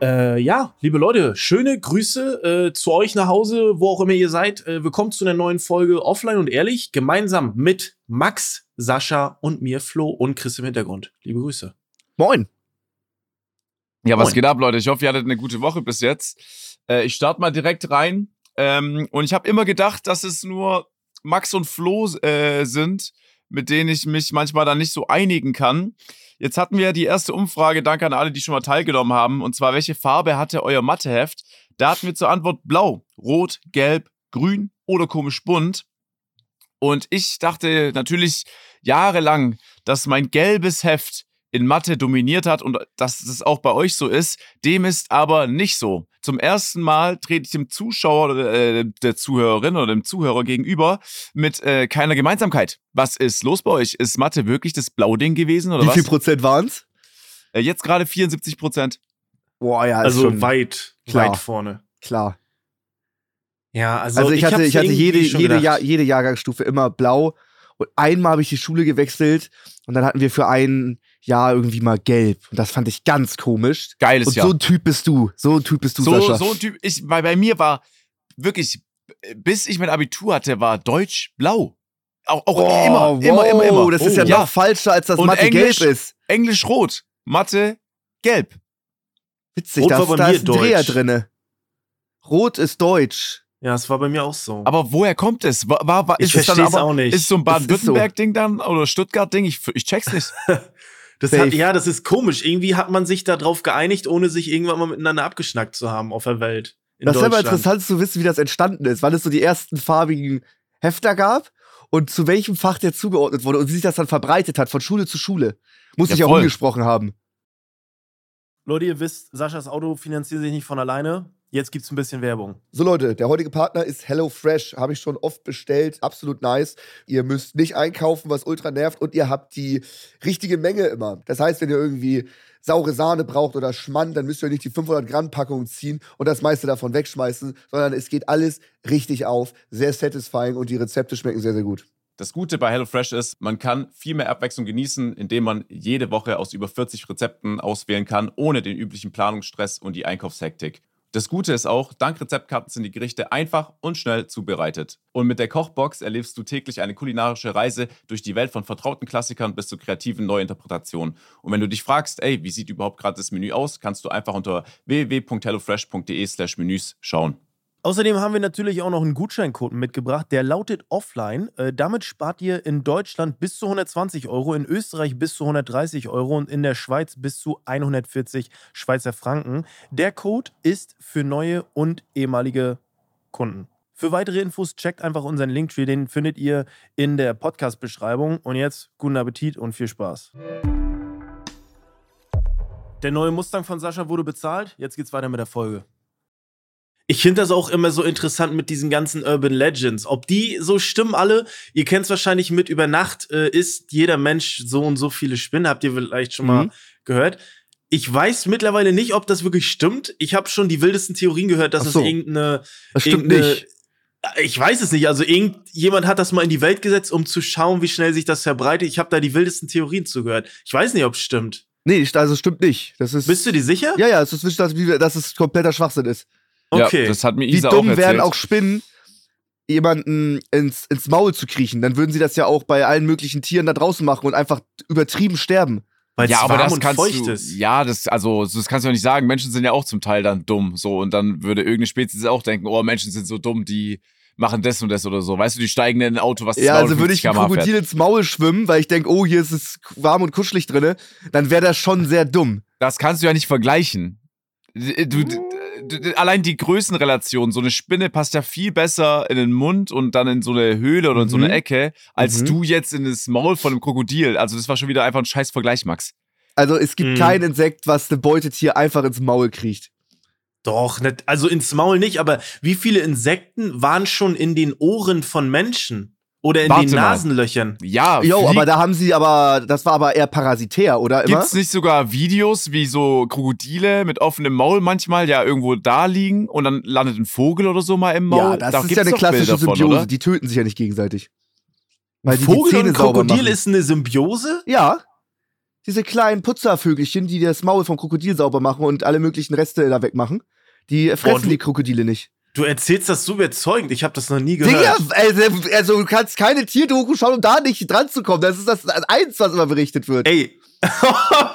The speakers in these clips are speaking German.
Äh, ja, liebe Leute, schöne Grüße äh, zu euch nach Hause, wo auch immer ihr seid. Äh, willkommen zu einer neuen Folge Offline und Ehrlich, gemeinsam mit Max, Sascha und mir, Flo und Chris im Hintergrund. Liebe Grüße. Moin. Ja, was Moin. geht ab, Leute? Ich hoffe, ihr hattet eine gute Woche bis jetzt. Äh, ich starte mal direkt rein. Ähm, und ich habe immer gedacht, dass es nur Max und Flo äh, sind, mit denen ich mich manchmal dann nicht so einigen kann. Jetzt hatten wir die erste Umfrage, danke an alle, die schon mal teilgenommen haben, und zwar, welche Farbe hatte euer Matheheft? Da hatten wir zur Antwort blau, rot, gelb, grün oder komisch bunt. Und ich dachte natürlich jahrelang, dass mein gelbes Heft in Mathe dominiert hat und dass es auch bei euch so ist. Dem ist aber nicht so. Zum ersten Mal trete ich dem Zuschauer oder äh, der Zuhörerin oder dem Zuhörer gegenüber mit äh, keiner Gemeinsamkeit. Was ist los bei euch? Ist Mathe wirklich das Blauding gewesen oder Wie was? viel Prozent waren's? Äh, jetzt gerade 74 Prozent. Boah, ja, Also schon weit, klar. weit vorne. klar. Ja, also, Also ich hatte, hab's ich hatte jede, jede. Jahr, jede Jahrgangsstufe immer blau. Und einmal habe ich die Schule gewechselt und dann hatten wir für ein Jahr irgendwie mal gelb. Und das fand ich ganz komisch. Geiles Und Jahr. so ein Typ bist du. So ein Typ bist du, so, Sascha. so ein Typ, ich, bei, bei mir war wirklich, bis ich mein Abitur hatte, war Deutsch blau. Auch, auch Oh, immer, immer, immer, immer. wow, Das ist ja Oh, noch falscher, als das Und Mathe Englisch- gelb ist. Englisch rot, Mathe gelb. Witzig, Rot da, war ist- bei da mir ist ein Dreher Deutsch. drinne. Rot ist Deutsch. Ja, es war bei mir auch so. Aber woher kommt es? War, war, war, ich ist es dann verstehe es aber, auch nicht. Ist so ein Das ist so. Baden-Württemberg-Ding dann oder Stuttgart-Ding? Ich, ich check's nicht. Das hat, ja, das ist komisch. Irgendwie hat man sich darauf geeinigt, ohne sich irgendwann mal miteinander abgeschnackt zu haben auf der Welt. In das wäre mal interessant zu wissen, wie das entstanden ist, wann es so die ersten farbigen Hefter gab und zu welchem Fach der zugeordnet wurde und wie sich das dann verbreitet hat, von Schule zu Schule. Muss Ja, ich ja voll. umgesprochen haben. Leute, ihr wisst, Saschas Auto finanziert sich nicht von alleine. Jetzt gibt's ein bisschen Werbung. So Leute, der heutige Partner ist HelloFresh. Habe ich schon oft bestellt. Absolut nice. Ihr müsst nicht einkaufen, was ultra nervt. Und ihr habt die richtige Menge immer. Das heißt, wenn ihr irgendwie saure Sahne braucht oder Schmand, dann müsst ihr nicht die 500 Gramm Packung ziehen und das meiste davon wegschmeißen, sondern es geht alles richtig auf. Sehr satisfying und die Rezepte schmecken sehr, sehr gut. Das Gute bei HelloFresh ist, man kann viel mehr Abwechslung genießen, indem man jede Woche aus über 40 Rezepten auswählen kann, ohne den üblichen Planungsstress und die Einkaufshektik. Das Gute ist auch, dank Rezeptkarten sind die Gerichte einfach und schnell zubereitet. Und mit der Kochbox erlebst du täglich eine kulinarische Reise durch die Welt von vertrauten Klassikern bis zu kreativen Neuinterpretationen. Und wenn du dich fragst, ey, wie sieht überhaupt gerade das Menü aus, kannst du einfach unter www.hellofresh.de/slash Menüs schauen. Außerdem haben wir natürlich auch noch einen Gutscheincode mitgebracht, der lautet Offline. Äh, damit spart ihr in Deutschland bis zu 120 Euro, in Österreich bis zu 130 Euro und in der Schweiz bis zu 140 Schweizer Franken. Der Code ist für neue und ehemalige Kunden. Für weitere Infos checkt einfach unseren Linktree, den findet ihr in der Podcast-Beschreibung. Und jetzt guten Appetit und viel Spaß. Der neue Mustang von Sascha wurde bezahlt. Jetzt geht's weiter mit der Folge. Ich finde das auch immer so interessant mit diesen ganzen Urban Legends. Ob die so stimmen alle, ihr kennt es wahrscheinlich mit über Nacht äh, ist jeder Mensch so und so viele Spinnen, habt ihr vielleicht schon mal Mhm. gehört. Ich weiß mittlerweile nicht, ob das wirklich stimmt. Ich habe schon die wildesten Theorien gehört, dass so. es irgendeine Das stimmt irgendeine- nicht. Ich weiß es nicht. Also irgendjemand hat das mal in die Welt gesetzt, um zu schauen, wie schnell sich das verbreitet. Ich habe da die wildesten Theorien zugehört. Ich weiß nicht, ob es stimmt. Nee, also stimmt nicht. Das ist. Bist du dir sicher? ja, ja, es ist wichtig, dass, dass es kompletter Schwachsinn ist. Okay. Ja, das hat mir Wie Isa auch dumm erzählt. wären auch Spinnen, jemanden ins, ins Maul zu kriechen. Dann würden sie das ja auch bei allen möglichen Tieren da draußen machen und einfach übertrieben sterben. Weil ja, es aber warm das kannst feucht du, ist. ja, das, also, das kannst du ja nicht sagen. Menschen sind ja auch zum Teil dann dumm, so. Und dann würde irgendeine Spezies auch denken, oh, Menschen sind so dumm, die machen das und das oder so. Weißt du, die steigen in ein Auto, was Ja, also würde ich 250 ein. Krokodil ins Maul schwimmen, weil ich denke, oh, hier ist es warm und kuschelig drinne, dann wäre das schon sehr dumm. Das kannst du ja nicht vergleichen. Du, du, du, allein die Größenrelation, so eine Spinne passt ja viel besser in den Mund und dann in so eine Höhle oder in so eine Mhm. Ecke, als Mhm. du jetzt in das Maul von einem Krokodil. Also das war schon wieder einfach ein scheiß Vergleich, Max. Also es gibt Mhm. kein Insekt, was ein Beutetier einfach ins Maul kriecht. Doch, nicht, also ins Maul nicht, aber wie viele Insekten waren schon in den Ohren von Menschen? Oder in Warte den mal. Nasenlöchern? Ja, Jo, aber da haben sie aber, das war aber eher parasitär, oder immer? Gibt's nicht sogar Videos, wie so Krokodile mit offenem Maul manchmal ja irgendwo da liegen und dann landet ein Vogel oder so mal im Maul? ja, das Da ist gibt's ja eine doch klassische Bilder von, Symbiose. oder? die töten sich ja nicht gegenseitig. Weil die die Vogel Zähne und sauber Krokodil machen. ist eine Symbiose? Ja. diese kleinen Putzervögelchen, die das Maul vom Krokodil sauber machen und alle möglichen Reste da wegmachen. Die fressen du- die Krokodile nicht. Du erzählst das so überzeugend. Ich habe das noch nie gehört. Digga, also, also du kannst keine Tierdoku schauen, um da nicht dran zu kommen. Das ist das eins, was immer berichtet wird. Ey.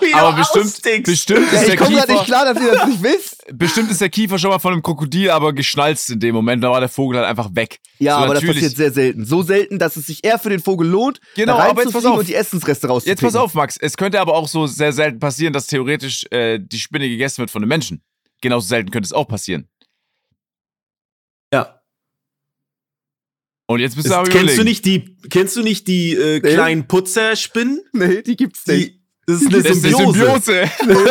Wie Aber du bestimmt, bestimmt, ja, ist ich der komme gerade nicht Kiefer, klar, dass ihr das nicht wisst. bestimmt ist der Kiefer schon mal von einem Krokodil aber geschnalzt in dem Moment. Da war der Vogel halt einfach weg. Ja, So, aber das natürlich- passiert sehr selten. So selten, dass es sich eher für den Vogel lohnt, Genau, da aber jetzt pass auf. und die Essensreste rauszupicken. Jetzt pass auf, Max. Es könnte aber auch so sehr selten passieren, dass theoretisch äh, die Spinne gegessen wird von einem Menschen. Genauso selten könnte es auch passieren. Ja. Und jetzt bist Ist, du aber kennst du nicht die, kennst du nicht die äh, Nee. kleinen Putzerspinnen? Nee, die gibt's nicht. Die, das ist eine das ist eine Symbiose. Symbiose.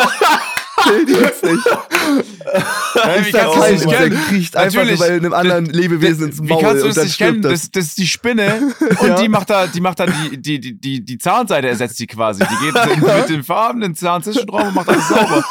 Nee, die gibt's nicht. Hä, wie Ist da kannst du das nicht kennen? Insekt kriecht einfach Natürlich. nur bei einem anderen Lebewesen ins Wie Maul kannst du das nicht kennen? das. Das, das ist die Spinne und Ja. die macht da, die macht dann die, die, die, die, die Zahnseite ersetzt die quasi. Die geht mit den Farben den Zahn zwischenraum und macht alles sauber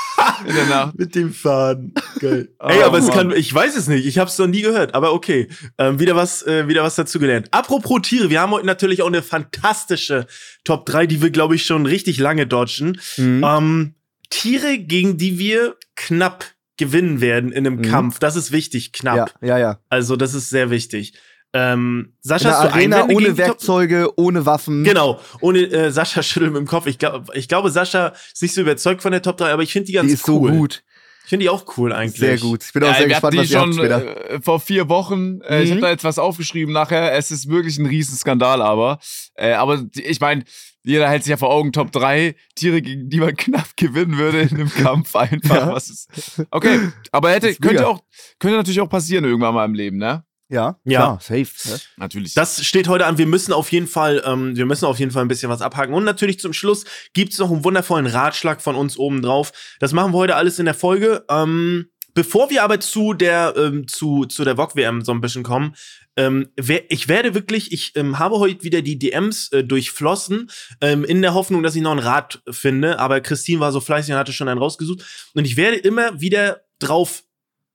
in der Nacht. Mit dem Faden. Geil. Oh, Ey, aber es Mann. kann, ich weiß es nicht. Ich habe es noch nie gehört. Aber okay, ähm, wieder was, äh, wieder was dazu gelernt. Apropos Tiere, wir haben heute natürlich auch eine fantastische Top 3, die wir glaube ich schon richtig lange dodgen. Mhm. Ähm, Tiere, gegen die wir knapp gewinnen werden in einem Mhm. Kampf. Das ist wichtig, knapp. Ja, ja, ja. Also das ist sehr wichtig. Ähm, In Sascha, der hast du Arena Einwände ohne Top- Werkzeuge, ohne Waffen. Genau, ohne äh, Sascha schüttelt mit dem Kopf. Ich, glaub, ich glaube, Sascha ist nicht so überzeugt von der Top 3, aber ich finde die ganz Die ist cool. so gut. Ich finde die auch cool eigentlich. Sehr gut. Ich bin auch Ja, sehr wir hatten gespannt, was ihr habt schon später. äh, vor vier Wochen. Äh, Ich Mhm. habe da jetzt was aufgeschrieben nachher. Es ist wirklich ein Riesenskandal, aber. Äh, aber ich meine, jeder hält sich ja vor Augen Top 3 Tiere, gegen die man knapp gewinnen würde in einem Kampf einfach. Ja. Was ist. Okay, aber hätte, könnte auch, könnte natürlich auch passieren irgendwann mal im Leben, ne? Ja, Ja. klar, safe. Natürlich. Das steht heute an. Wir müssen auf jeden Fall, ähm, wir müssen auf jeden Fall ein bisschen was abhaken. Und natürlich zum Schluss gibt's noch einen wundervollen Ratschlag von uns oben drauf. Das machen wir heute alles in der Folge. Ähm, bevor wir aber zu der, ähm, zu, zu der VOG WM so ein bisschen kommen, ähm, wer, ich werde wirklich, ich ähm, habe heute wieder die DMs äh, durchflossen, ähm, in der Hoffnung, dass ich noch einen Rat finde. Aber Christine war so fleißig und hatte schon einen rausgesucht. Und ich werde immer wieder drauf,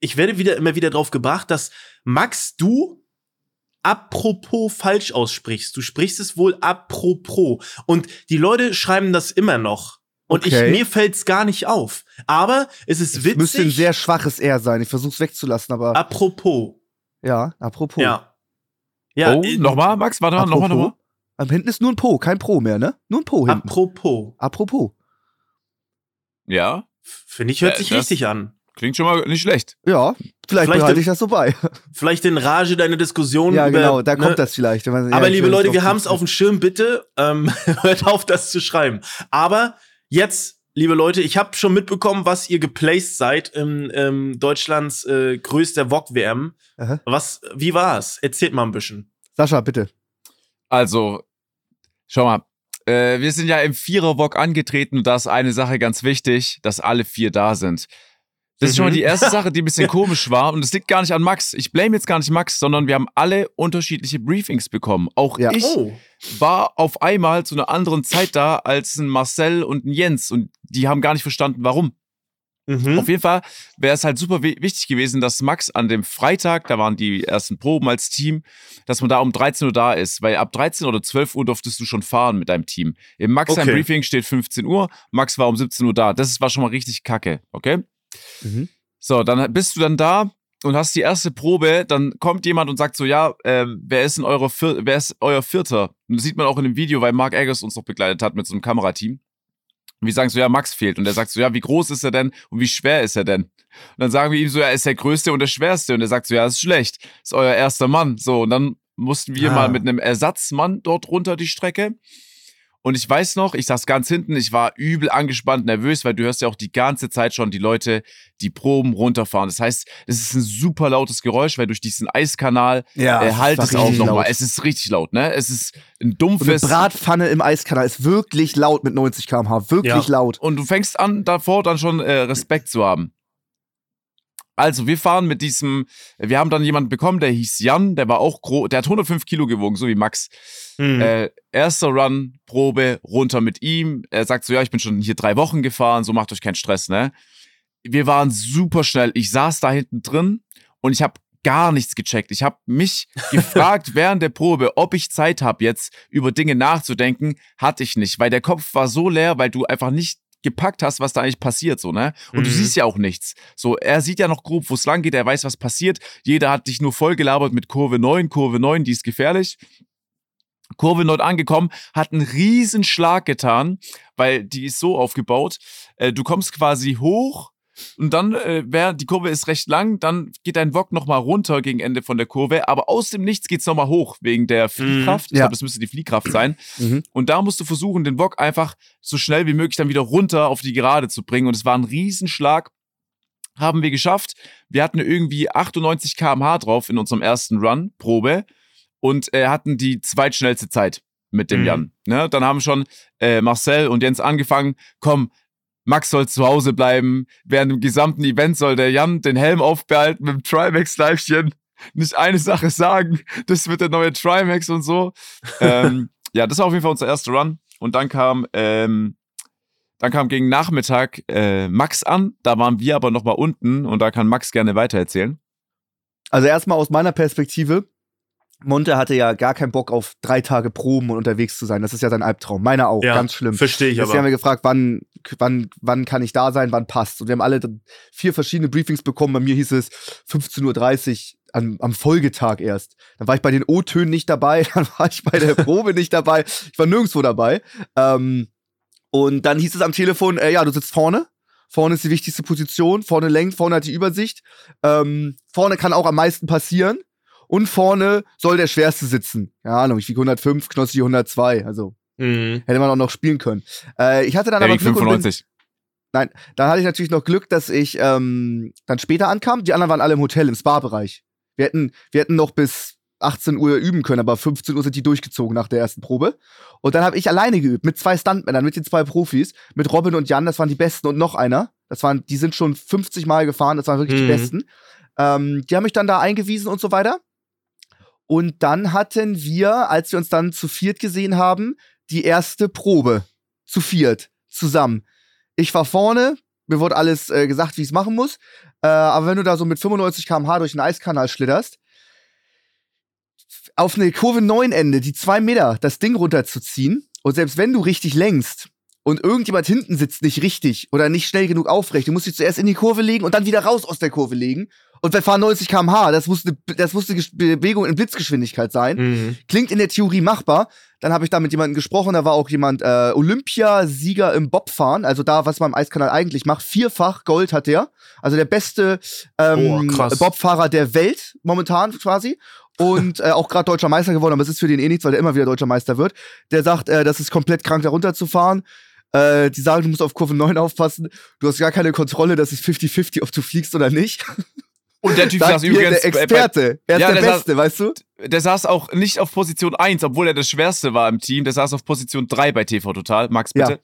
ich werde wieder immer wieder drauf gebracht, dass Max, du apropos falsch aussprichst. Du sprichst es wohl apropos. Und die Leute schreiben das immer noch. Und Okay. ich, mir fällt's gar nicht auf. Aber es ist Es witzig. müsste ein sehr schwaches R sein. Ich versuch's wegzulassen, aber apropos. ja, apropos. Ja. Ja, oh, äh, nochmal, Max? Warte mal, nochmal, nochmal. Am hinten ist nur ein Po, kein Pro mehr, ne? Nur ein Po hinten. apropos. apropos. Ja, Finde ich, hört Äh, sich richtig an. Klingt schon mal nicht schlecht. Ja, vielleicht, Vielleicht behalte ich das so bei. Vielleicht in Rage deine Diskussion. ja, über, genau, da ne? kommt das vielleicht. man- ja, Aber ich liebe Leute, wir haben es auf dem Schirm, bitte. Ähm, hört auf, das zu schreiben. Aber jetzt, liebe Leute, ich habe schon mitbekommen, was ihr geplaced seid im ähm, Deutschlands äh, größter VOG-WM. Was, wie war's? Erzählt mal ein bisschen. Sascha, bitte. Also, schau mal. Äh, wir sind ja im Vierer-Wok angetreten und da ist eine Sache ganz wichtig, dass alle vier da sind. Das ist schon mal Mhm. die erste Sache, die ein bisschen komisch war. Und es liegt gar nicht an Max. Ich blame jetzt gar nicht Max, sondern wir haben alle unterschiedliche Briefings bekommen. Auch Ja. ich Oh. war auf einmal zu einer anderen Zeit da als ein Marcel und ein Jens. Und die haben gar nicht verstanden, warum. Mhm. Auf jeden Fall wäre es halt super wi- wichtig gewesen, dass Max an dem Freitag, da waren die ersten Proben als Team, dass man da um 13 Uhr da ist, weil ab 13 oder 12 Uhr durftest du schon fahren mit deinem Team. Im Max sein Okay. Briefing steht 15 Uhr, Max war um 17 Uhr da. Das ist- war schon mal richtig kacke, okay? Mhm. So, dann bist du dann da und hast die erste Probe, dann kommt jemand und sagt so, ja, ähm, wer ist denn eure Vier wer ist euer Vierter? Und das sieht man auch in dem Video, weil Mark Eggers uns noch begleitet hat mit so einem Kamerateam. Und wir sagen so, ja, Max fehlt. Und er sagt so, ja, wie groß ist er denn und wie schwer ist er denn? Und dann sagen wir ihm so, ja, er ist der Größte und der Schwerste. Und er sagt so, ja, ist schlecht. Ist euer erster Mann. So, und dann mussten wir Ah. mal mit einem Ersatzmann dort runter die Strecke. Und ich weiß noch, ich saß ganz hinten, ich war übel angespannt, nervös, weil du hörst ja auch die ganze Zeit schon die Leute, die Proben runterfahren. Das heißt, es ist ein super lautes Geräusch, weil durch diesen Eiskanal Ja, äh, halt es auch nochmal. Es ist richtig laut, ne? Es ist ein Und eine dumpfes. Bratpfanne im Eiskanal ist wirklich laut mit 90 km/h. Wirklich Ja. laut. Und du fängst an, davor dann schon äh, Respekt zu haben. Also, wir fahren mit diesem, wir haben dann jemanden bekommen, der hieß Jan, der war auch groß, der hat 105 Kilo gewogen, so wie Max. Mhm. Äh, erster Run, Probe, runter mit ihm. Er sagt so, ja, ich bin schon hier drei Wochen gefahren, so macht euch keinen Stress, ne? Wir waren super schnell. Ich saß da hinten drin und ich habe gar nichts gecheckt. Ich habe mich gefragt während der Probe, ob ich Zeit habe, jetzt über Dinge nachzudenken. Hatte ich nicht, weil der Kopf war so leer, weil du einfach nicht gepackt hast, was da eigentlich passiert, so, ne? Und mhm. du siehst ja auch nichts. So, er sieht ja noch grob, wo es lang geht, er weiß, was passiert. Jeder hat dich nur voll gelabert mit Kurve 9, Kurve 9, die ist gefährlich. Kurve 9 angekommen, hat einen riesen Schlag getan, weil die ist so aufgebaut. Äh, du kommst quasi hoch, und dann, äh, wär, die Kurve ist recht lang, dann geht dein Wok nochmal runter gegen Ende von der Kurve, aber aus dem Nichts geht es nochmal hoch wegen der Fliehkraft. Mhm, ich ja. glaube, das müsste die Fliehkraft sein. Mhm. Und da musst du versuchen, den Wok einfach so schnell wie möglich dann wieder runter auf die Gerade zu bringen. Und es war ein Riesenschlag. Haben wir geschafft. Wir hatten irgendwie 98 km/h drauf in unserem ersten Run, Probe, und äh, hatten die zweitschnellste Zeit mit dem mhm. Jan. Ne? Dann haben schon äh, Marcel und Jens angefangen, komm, Max soll zu Hause bleiben. Während dem gesamten Event soll der Jan den Helm aufbehalten mit dem Trimax-Leibchen. Nicht eine Sache sagen, das wird der neue Trimax und so. ähm, ja, das war auf jeden Fall unser erster Run. Und dann kam, ähm, dann kam gegen Nachmittag äh, Max an. Da waren wir aber nochmal unten und da kann Max gerne weitererzählen. Also erstmal aus meiner Perspektive, Monte hatte ja gar keinen Bock auf drei Tage Proben und unterwegs zu sein. Das ist ja sein Albtraum. Meiner auch, ja, ganz schlimm. Verstehe ich Deswegen aber. haben wir gefragt, wann, wann, wann kann ich da sein, wann passt. Und wir haben alle vier verschiedene Briefings bekommen. Bei mir hieß es 15.30 Uhr am, am Folgetag erst. Dann war ich bei den O-Tönen nicht dabei, dann war ich bei der Probe nicht dabei. Ich war nirgendwo dabei. Ähm, und dann hieß es am Telefon, äh, ja, du sitzt vorne. Vorne ist die wichtigste Position, vorne lenkt, vorne hat die Übersicht. Ähm, vorne kann auch am meisten passieren und vorne soll der Schwerste sitzen. Ja, Ahnung, ich wiege 105, Knossi 102. Also mhm. hätte man auch noch spielen können. Äh, ich hatte dann der aber Glück 95. Bin, nein, dann hatte ich natürlich noch Glück, dass ich ähm, dann später ankam. Die anderen waren alle im Hotel, im Spa-Bereich. Wir hätten, wir hätten noch bis 18 Uhr üben können, aber 15 Uhr sind die durchgezogen nach der ersten Probe. Und dann habe ich alleine geübt mit zwei Stuntmännern, mit den zwei Profis, mit Robin und Jan, das waren die besten und noch einer. Das waren, die sind schon 50 Mal gefahren, das waren wirklich mhm. die besten. Ähm, die haben mich dann da eingewiesen und so weiter. Und dann hatten wir, als wir uns dann zu viert gesehen haben, die erste Probe. Zu viert. Zusammen. Ich war vorne, mir wurde alles äh, gesagt, wie ich es machen muss. Äh, aber wenn du da so mit 95 km/h durch den Eiskanal schlitterst, auf eine Kurve 9 Ende, die zwei Meter, das Ding runterzuziehen, und selbst wenn du richtig lenkst, und irgendjemand hinten sitzt nicht richtig oder nicht schnell genug aufrecht, du musst dich zuerst in die Kurve legen und dann wieder raus aus der Kurve legen und wir fahren 90 km/h. Das muss eine, das muss eine Bewegung in Blitzgeschwindigkeit sein. Mhm. Klingt in der Theorie machbar. Dann habe ich da mit jemandem gesprochen, da war auch jemand äh, Olympiasieger im Bobfahren, also da, was man im Eiskanal eigentlich macht. Vierfach Gold hat der. Also der beste ähm, oh, Bobfahrer der Welt momentan quasi und äh, auch gerade deutscher Meister geworden, aber es ist für den eh nichts, weil der immer wieder deutscher Meister wird. Der sagt, äh, das ist komplett krank, da runterzufahren. Äh, die sagen, du musst auf Kurve 9 aufpassen. Du hast gar keine Kontrolle, das ist 50-50, ob du fliegst oder nicht. Und der Typ saß übrigens. Der Experte. Er ist ja, der, der Beste, saß, weißt du? Der saß auch nicht auf Position 1, obwohl er das Schwerste war im Team. Der saß auf Position 3 bei TV Total. Max, bitte. Ja.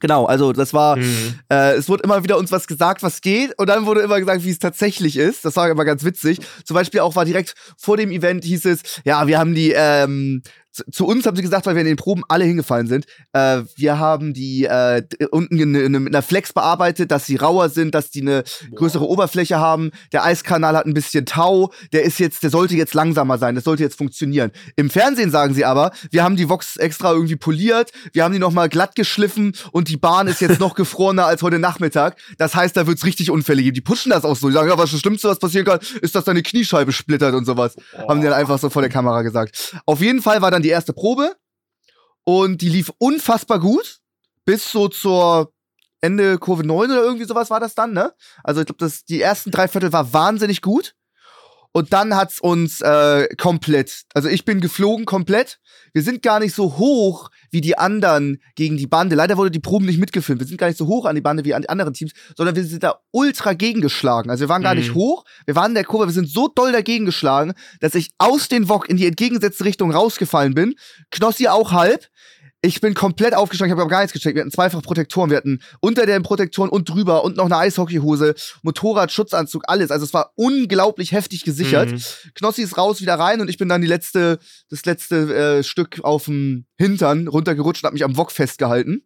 Genau, also das war, mhm. äh, es wurde immer wieder uns was gesagt, was geht, und dann wurde immer gesagt, wie es tatsächlich ist. Das war immer ganz witzig. Zum Beispiel auch war direkt vor dem Event hieß es, ja, wir haben die ähm, zu uns haben sie gesagt, weil wir in den Proben alle hingefallen sind, äh, wir haben die äh, unten in, in, mit einer Flex bearbeitet, dass sie rauer sind, dass die eine größere Oberfläche haben. Der Eiskanal hat ein bisschen Tau, der ist jetzt, der sollte jetzt langsamer sein, das sollte jetzt funktionieren. Im Fernsehen sagen sie aber, wir haben die Vox extra irgendwie poliert, wir haben die nochmal glatt geschliffen und die Bahn ist jetzt noch gefrorener als heute Nachmittag. Das heißt, da wird's richtig Unfälle geben. Die pushen das auch so. Die sagen, ja, was das Schlimmste, was passieren kann, ist, dass deine Kniescheibe splittert und sowas. Oh. Haben die dann einfach so vor der Kamera gesagt. Auf jeden Fall war dann die die erste Probe und die lief unfassbar gut bis so zur Ende Kurve 9 oder irgendwie sowas war das dann, ne? Also ich glaube, die ersten drei Viertel war wahnsinnig gut. Und dann hat's uns äh, komplett, also ich bin geflogen komplett. Wir sind gar nicht so hoch wie die anderen gegen die Bande. Leider wurde die Proben nicht mitgefilmt. Wir sind gar nicht so hoch an die Bande wie an die anderen Teams, sondern wir sind da ultra gegengeschlagen. Also wir waren gar mhm. nicht hoch, wir waren in der Kurve, wir sind so doll dagegen geschlagen, dass ich aus den Wok in die entgegengesetzte Richtung rausgefallen bin. Knossi auch halb. Ich bin komplett aufgestanden, ich habe aber gar nichts gecheckt. Wir hatten zweifach Protektoren. Wir hatten unter den Protektoren und drüber und noch eine Eishockeyhose, Motorrad, Schutzanzug, alles. Also es war unglaublich heftig gesichert. Mhm. Knossi ist raus, wieder rein und ich bin dann die letzte, das letzte äh, Stück auf dem Hintern runtergerutscht und hab mich am Wok festgehalten.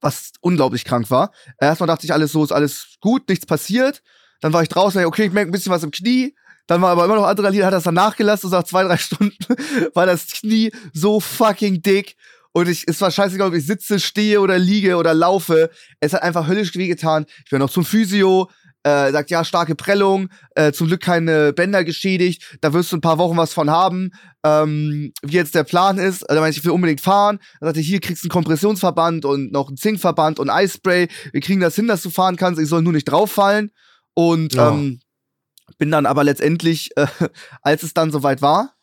Was unglaublich krank war. Erstmal dachte ich, alles so ist alles gut, nichts passiert. Dann war ich draußen, okay, ich merke ein bisschen was im Knie Dann war aber immer noch Adrenalin, hat das dann nachgelassen und nach zwei, drei Stunden war das Knie so fucking dick. Und ich, es war scheißegal, ob ich sitze, stehe oder liege oder laufe. Es hat einfach höllisch wehgetan. Ich bin noch zum Physio, äh, sagt, ja, starke Prellung, äh, zum Glück keine Bänder geschädigt, da wirst du ein paar Wochen was von haben, ähm, wie jetzt der Plan ist. Also, meinte, ich will unbedingt fahren. Dann sagte, hier kriegst du einen Kompressionsverband und noch einen Zinkverband und Eispray. Wir kriegen das hin, dass du fahren kannst. Ich soll nur nicht drauffallen. Und Ja. ähm, bin dann aber letztendlich, äh, als es dann soweit war,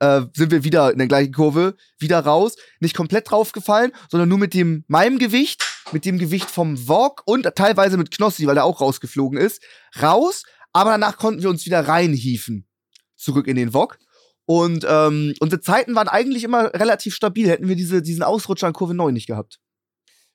äh, sind wir wieder in der gleichen Kurve, wieder raus. Nicht komplett draufgefallen, sondern nur mit dem meinem Gewicht, mit dem Gewicht vom Vog und teilweise mit Knossi, weil er auch rausgeflogen ist, raus. Aber danach konnten wir uns wieder reinhieven. Zurück in den Vog. Und ähm, unsere Zeiten waren eigentlich immer relativ stabil, hätten wir diese, diesen Ausrutscher an Kurve 9 nicht gehabt.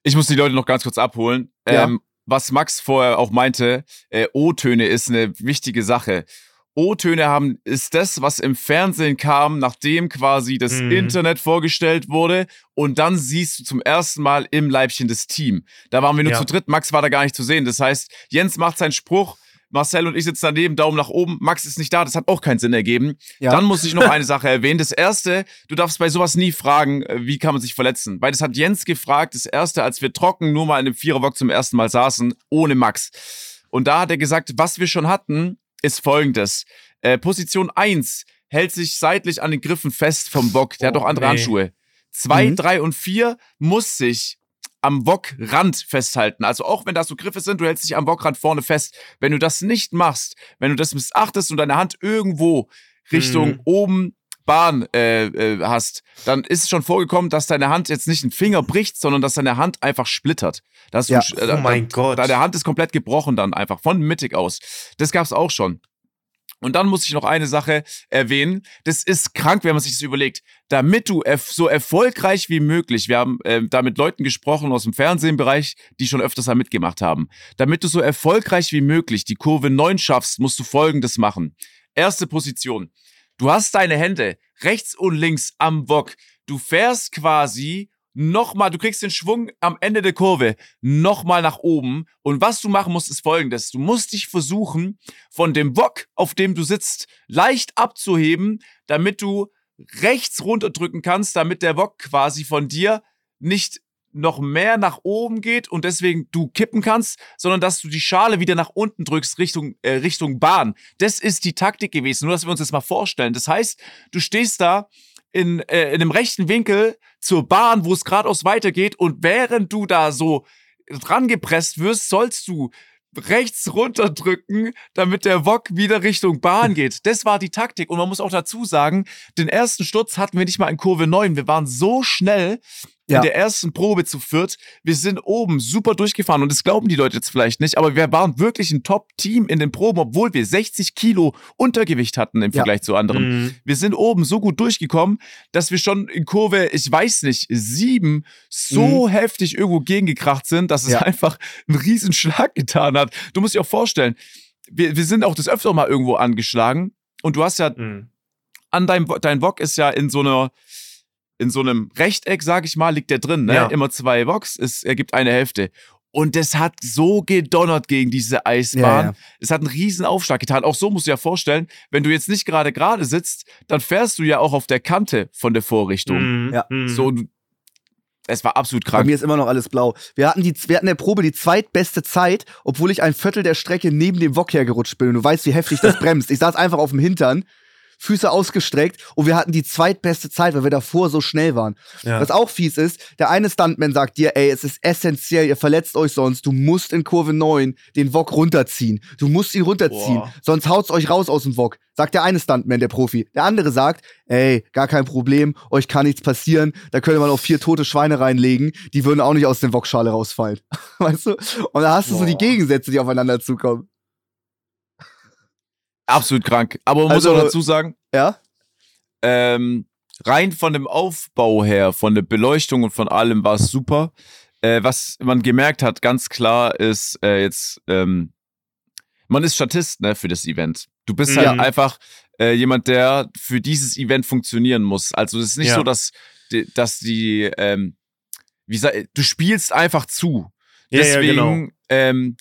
Ich muss die Leute noch ganz kurz abholen. Ja. Ähm, was Max vorher auch meinte, äh, O-Töne ist eine wichtige Sache. O-Töne haben, ist das, was im Fernsehen kam, nachdem quasi das Mhm. Internet vorgestellt wurde. Und dann siehst du zum ersten Mal im Leibchen das Team. Da waren wir nur Ja. zu dritt, Max war da gar nicht zu sehen. Das heißt, Jens macht seinen Spruch, Marcel und ich sitzen daneben, Daumen nach oben, Max ist nicht da, das hat auch keinen Sinn ergeben. Ja. Dann muss ich noch eine Sache erwähnen. Das erste, du darfst bei sowas nie fragen, äh, wie kann man sich verletzen. Weil das hat Jens gefragt, das erste, als wir trocken nur mal in einem Viererbock zum ersten Mal saßen, ohne Max. Und da hat er gesagt, was wir schon hatten, ist folgendes. Äh, Position 1 hält sich seitlich an den Griffen fest vom Bock. Der hat Oh, auch andere nee. Handschuhe. Zwei, Mhm. drei und vier muss sich am Wockrand festhalten. Also auch wenn da so Griffe sind, du hältst dich am Wockrand vorne fest. Wenn du das nicht machst, wenn du das missachtest und deine Hand irgendwo Richtung Mhm. oben Bahn äh, äh, hast, dann ist es schon vorgekommen, dass deine Hand jetzt nicht einen Finger bricht, sondern dass deine Hand einfach splittert. Da hast du Ja. Sch- äh, Oh mein da, Gott. Deine Hand ist komplett gebrochen dann einfach, von mittig aus. Das gab's auch schon. Und dann muss ich noch eine Sache erwähnen. Das ist krank, wenn man sich das überlegt. Damit du so erfolgreich wie möglich, wir haben äh, da mit Leuten gesprochen aus dem Fernsehbereich, die schon öfters da mitgemacht haben. Damit du so erfolgreich wie möglich die Kurve 9 schaffst, musst du folgendes machen. Erste Position. Du hast deine Hände rechts und links am Bock. Du fährst quasi nochmal, du kriegst den Schwung am Ende der Kurve nochmal nach oben. Und was du machen musst, ist folgendes. Du musst dich versuchen, von dem Bock, auf dem du sitzt, leicht abzuheben, damit du rechts runterdrücken kannst, damit der Bock quasi von dir nicht noch mehr nach oben geht und deswegen du kippen kannst, sondern dass du die Schale wieder nach unten drückst Richtung äh, Richtung Bahn. Das ist die Taktik gewesen. Nur dass wir uns das mal vorstellen. Das heißt, du stehst da in, äh, in einem rechten Winkel zur Bahn, wo es geradeaus weitergeht und während du da so dran gepresst wirst, sollst du rechts runterdrücken, damit der Wok wieder Richtung Bahn geht. Das war die Taktik. Und man muss auch dazu sagen, den ersten Sturz hatten wir nicht mal in Kurve 9. Wir waren so schnell Ja. in der ersten Probe zu viert. Wir sind oben super durchgefahren. Und das glauben die Leute jetzt vielleicht nicht, aber wir waren wirklich ein Top-Team in den Proben, obwohl wir 60 Kilo Untergewicht hatten im Ja. Vergleich zu anderen. Mhm. Wir sind oben so gut durchgekommen, dass wir schon in Kurve, ich weiß nicht, sieben so heftig irgendwo gegengekracht sind, dass es Ja. einfach einen riesen Schlag getan hat. Du musst dir auch vorstellen, wir, wir sind auch das öfter mal irgendwo angeschlagen und du hast ja Mhm. an deinem, dein Wok ist ja in so einer, in so einem Rechteck, sag ich mal, liegt der drin, ne? Ja. Immer zwei Woks, es ergibt eine Hälfte. Und das hat so gedonnert gegen diese Eisbahn. Ja, ja. Es hat einen riesen Aufschlag getan. Auch so musst du dir ja vorstellen, wenn du jetzt nicht gerade gerade sitzt, dann fährst du ja auch auf der Kante von der Vorrichtung. Mhm. Ja. Mhm. So, es war absolut Bei krank. mir ist immer noch alles blau. Wir hatten, die, wir hatten in der Probe die zweitbeste Zeit, obwohl ich ein Viertel der Strecke neben dem Wok hergerutscht bin. Und du weißt, wie heftig das bremst. Ich saß einfach auf dem Hintern, Füße ausgestreckt und wir hatten die zweitbeste Zeit, weil wir davor so schnell waren. Ja. Was auch fies ist, der eine Stuntman sagt dir, ey, es ist essentiell, ihr verletzt euch sonst, du musst in Kurve 9 den Wok runterziehen. Du musst ihn runterziehen, Boah. sonst haut's euch raus aus dem Wok. Sagt der eine Stuntman, der Profi. Der andere sagt, ey, gar kein Problem, euch kann nichts passieren, da könnte man auch vier tote Schweine reinlegen, die würden auch nicht aus der Wokschale rausfallen. weißt du? Und da hast du so die Boah. Gegensätze, die aufeinander zukommen. Absolut krank. Aber man Also- muss auch dazu sagen, Ja? ähm, rein von dem Aufbau her, von der Beleuchtung und von allem war es super. Äh, was man gemerkt hat, ganz klar, ist äh, jetzt, ähm, man ist Statist ne, für das Event. Du bist halt Ja. einfach äh, jemand, der für dieses Event funktionieren muss. Also es ist nicht Ja. so, dass, die- dass die, ähm, wie sag, du spielst einfach zu. Ja, ja, Deswegen genau. ähm,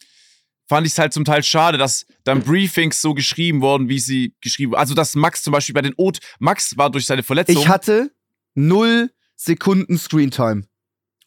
fand ich es halt zum Teil schade, dass dann Briefings so geschrieben wurden, wie sie geschrieben Also, dass Max zum Beispiel bei den O Max war durch seine Verletzung. Ich hatte null Sekunden Screentime.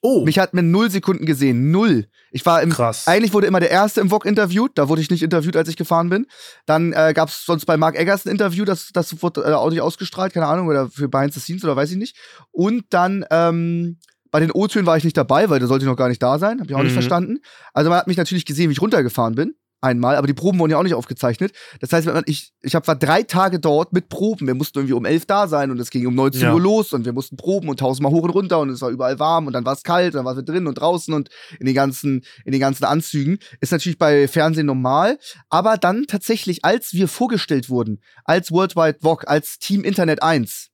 Oh, Mich hat mit null Sekunden gesehen. Null. Ich war im. krass. Eigentlich wurde immer der Erste im VOG interviewt. Da wurde ich nicht interviewt, als ich gefahren bin. Dann äh, gab es sonst bei Mark Eggers ein Interview, das, das wurde äh, auch nicht ausgestrahlt, keine Ahnung, oder für Behind the Scenes oder weiß ich nicht. Und dann ähm, bei den O-Tönen war ich nicht dabei, weil da sollte ich noch gar nicht da sein. Hab ich auch nicht Mhm. verstanden. Also man hat mich natürlich gesehen, wie ich runtergefahren bin. Einmal, aber die Proben wurden ja auch nicht aufgezeichnet. Das heißt, ich, ich hab, war drei Tage dort mit Proben. Wir mussten irgendwie um elf da sein und es ging um 19 Ja. Uhr los und wir mussten proben und tausendmal hoch und runter und es war überall warm und dann war es kalt, und dann waren wir drin und draußen und in den ganzen, in den ganzen Anzügen. Ist natürlich bei Fernsehen normal. Aber dann tatsächlich, als wir vorgestellt wurden, als Worldwide VOG, als Team Internet 1,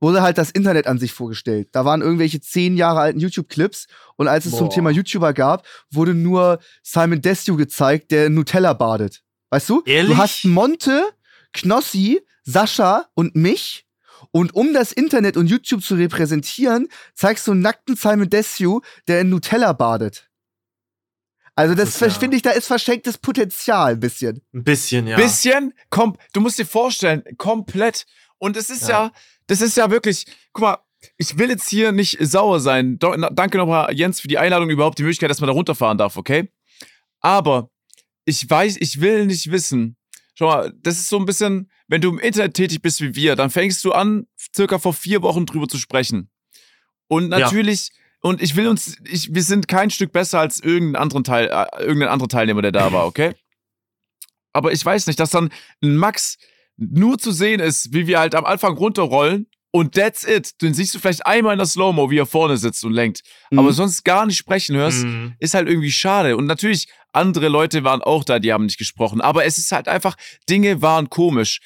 wurde halt das Internet an sich vorgestellt. Da waren irgendwelche zehn Jahre alten YouTube-Clips und als es zum Boah. Thema YouTuber gab, wurde nur Simon Desue gezeigt, der in Nutella badet. Weißt du? Ehrlich? Du hast Monte, Knossi, Sascha und mich. Und um das Internet und YouTube zu repräsentieren, zeigst du einen nackten Simon Desue, der in Nutella badet. Also das, Das ist ja- finde ich, da ist verschenktes Potenzial ein bisschen. Ein bisschen, ja. Bisschen, kom du musst dir vorstellen, komplett. Und es ist ja. Ja. Das ist ja wirklich, guck mal, ich will jetzt hier nicht sauer sein. Danke nochmal, Jens, für die Einladung, überhaupt die Möglichkeit, dass man da runterfahren darf, okay? Aber ich weiß, ich will nicht wissen. Schau mal, das ist so ein bisschen, wenn du im Internet tätig bist wie wir, dann fängst du an, circa vor vier Wochen drüber zu sprechen. Und Ja. natürlich, und ich will uns, ich, wir sind kein Stück besser als irgendein anderen Teil, äh, irgendein anderer Teilnehmer, der da war, okay? Aber ich weiß nicht, dass dann ein Max nur zu sehen ist, wie wir halt am Anfang runterrollen und that's it. Den siehst du vielleicht einmal in der Slow-Mo, wie er vorne sitzt und lenkt. Mhm. Aber sonst gar nicht sprechen hörst, Mhm. ist halt irgendwie schade. Und natürlich, andere Leute waren auch da, die haben nicht gesprochen. Aber es ist halt einfach, Dinge waren komisch.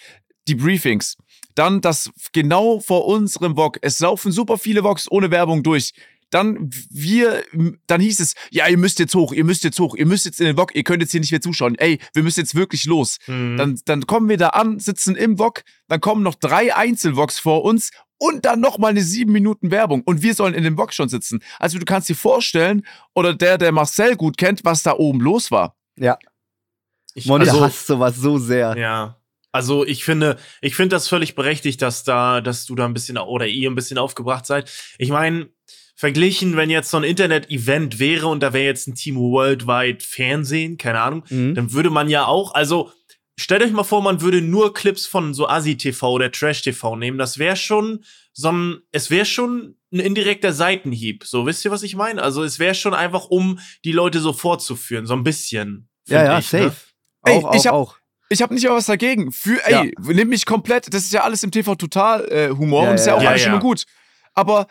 Die Briefings. Dann das genau vor unserem Vlog. Es laufen super viele Vlogs ohne Werbung durch. Dann wir, dann hieß es, ja, ihr müsst jetzt hoch, ihr müsst jetzt hoch, ihr müsst jetzt in den Vlog, ihr könnt jetzt hier nicht mehr zuschauen. Ey, wir müssen jetzt wirklich los. Mhm. Dann, dann kommen wir da an, sitzen im Vlog, dann kommen noch drei Einzelvlogs vor uns und dann noch mal eine sieben Minuten Werbung. Und wir sollen in dem Vlog schon sitzen. Also du kannst dir vorstellen, oder der, der Marcel gut kennt, was da oben los war. Ja. ich, Monte also, hasst sowas so sehr. Ja. Also ich finde, ich finde das völlig berechtigt, dass da, dass du da ein bisschen oder ihr ein bisschen aufgebracht seid. Ich meine, verglichen, wenn jetzt so ein Internet-Event wäre und da wäre jetzt ein Team Worldwide Fernsehen, keine Ahnung, Mhm. dann würde man ja auch, also stellt euch mal vor, man würde nur Clips von so Asi-TV oder Trash-TV nehmen. Das wäre schon so ein, es wäre schon ein indirekter Seitenhieb. So, wisst ihr, was ich meine? Also es wäre schon einfach, um die Leute so vorzuführen, so ein bisschen. Ja, ja, ich, safe. Ne? Ey, auch, ich auch, hab- auch. Ich habe nicht mal was dagegen. Für, ey, nimm mich komplett. Das ist ja alles im TV total äh, Humor Ja, und ist ja ja, auch ja. alles Ja, schön ja. und gut. Aber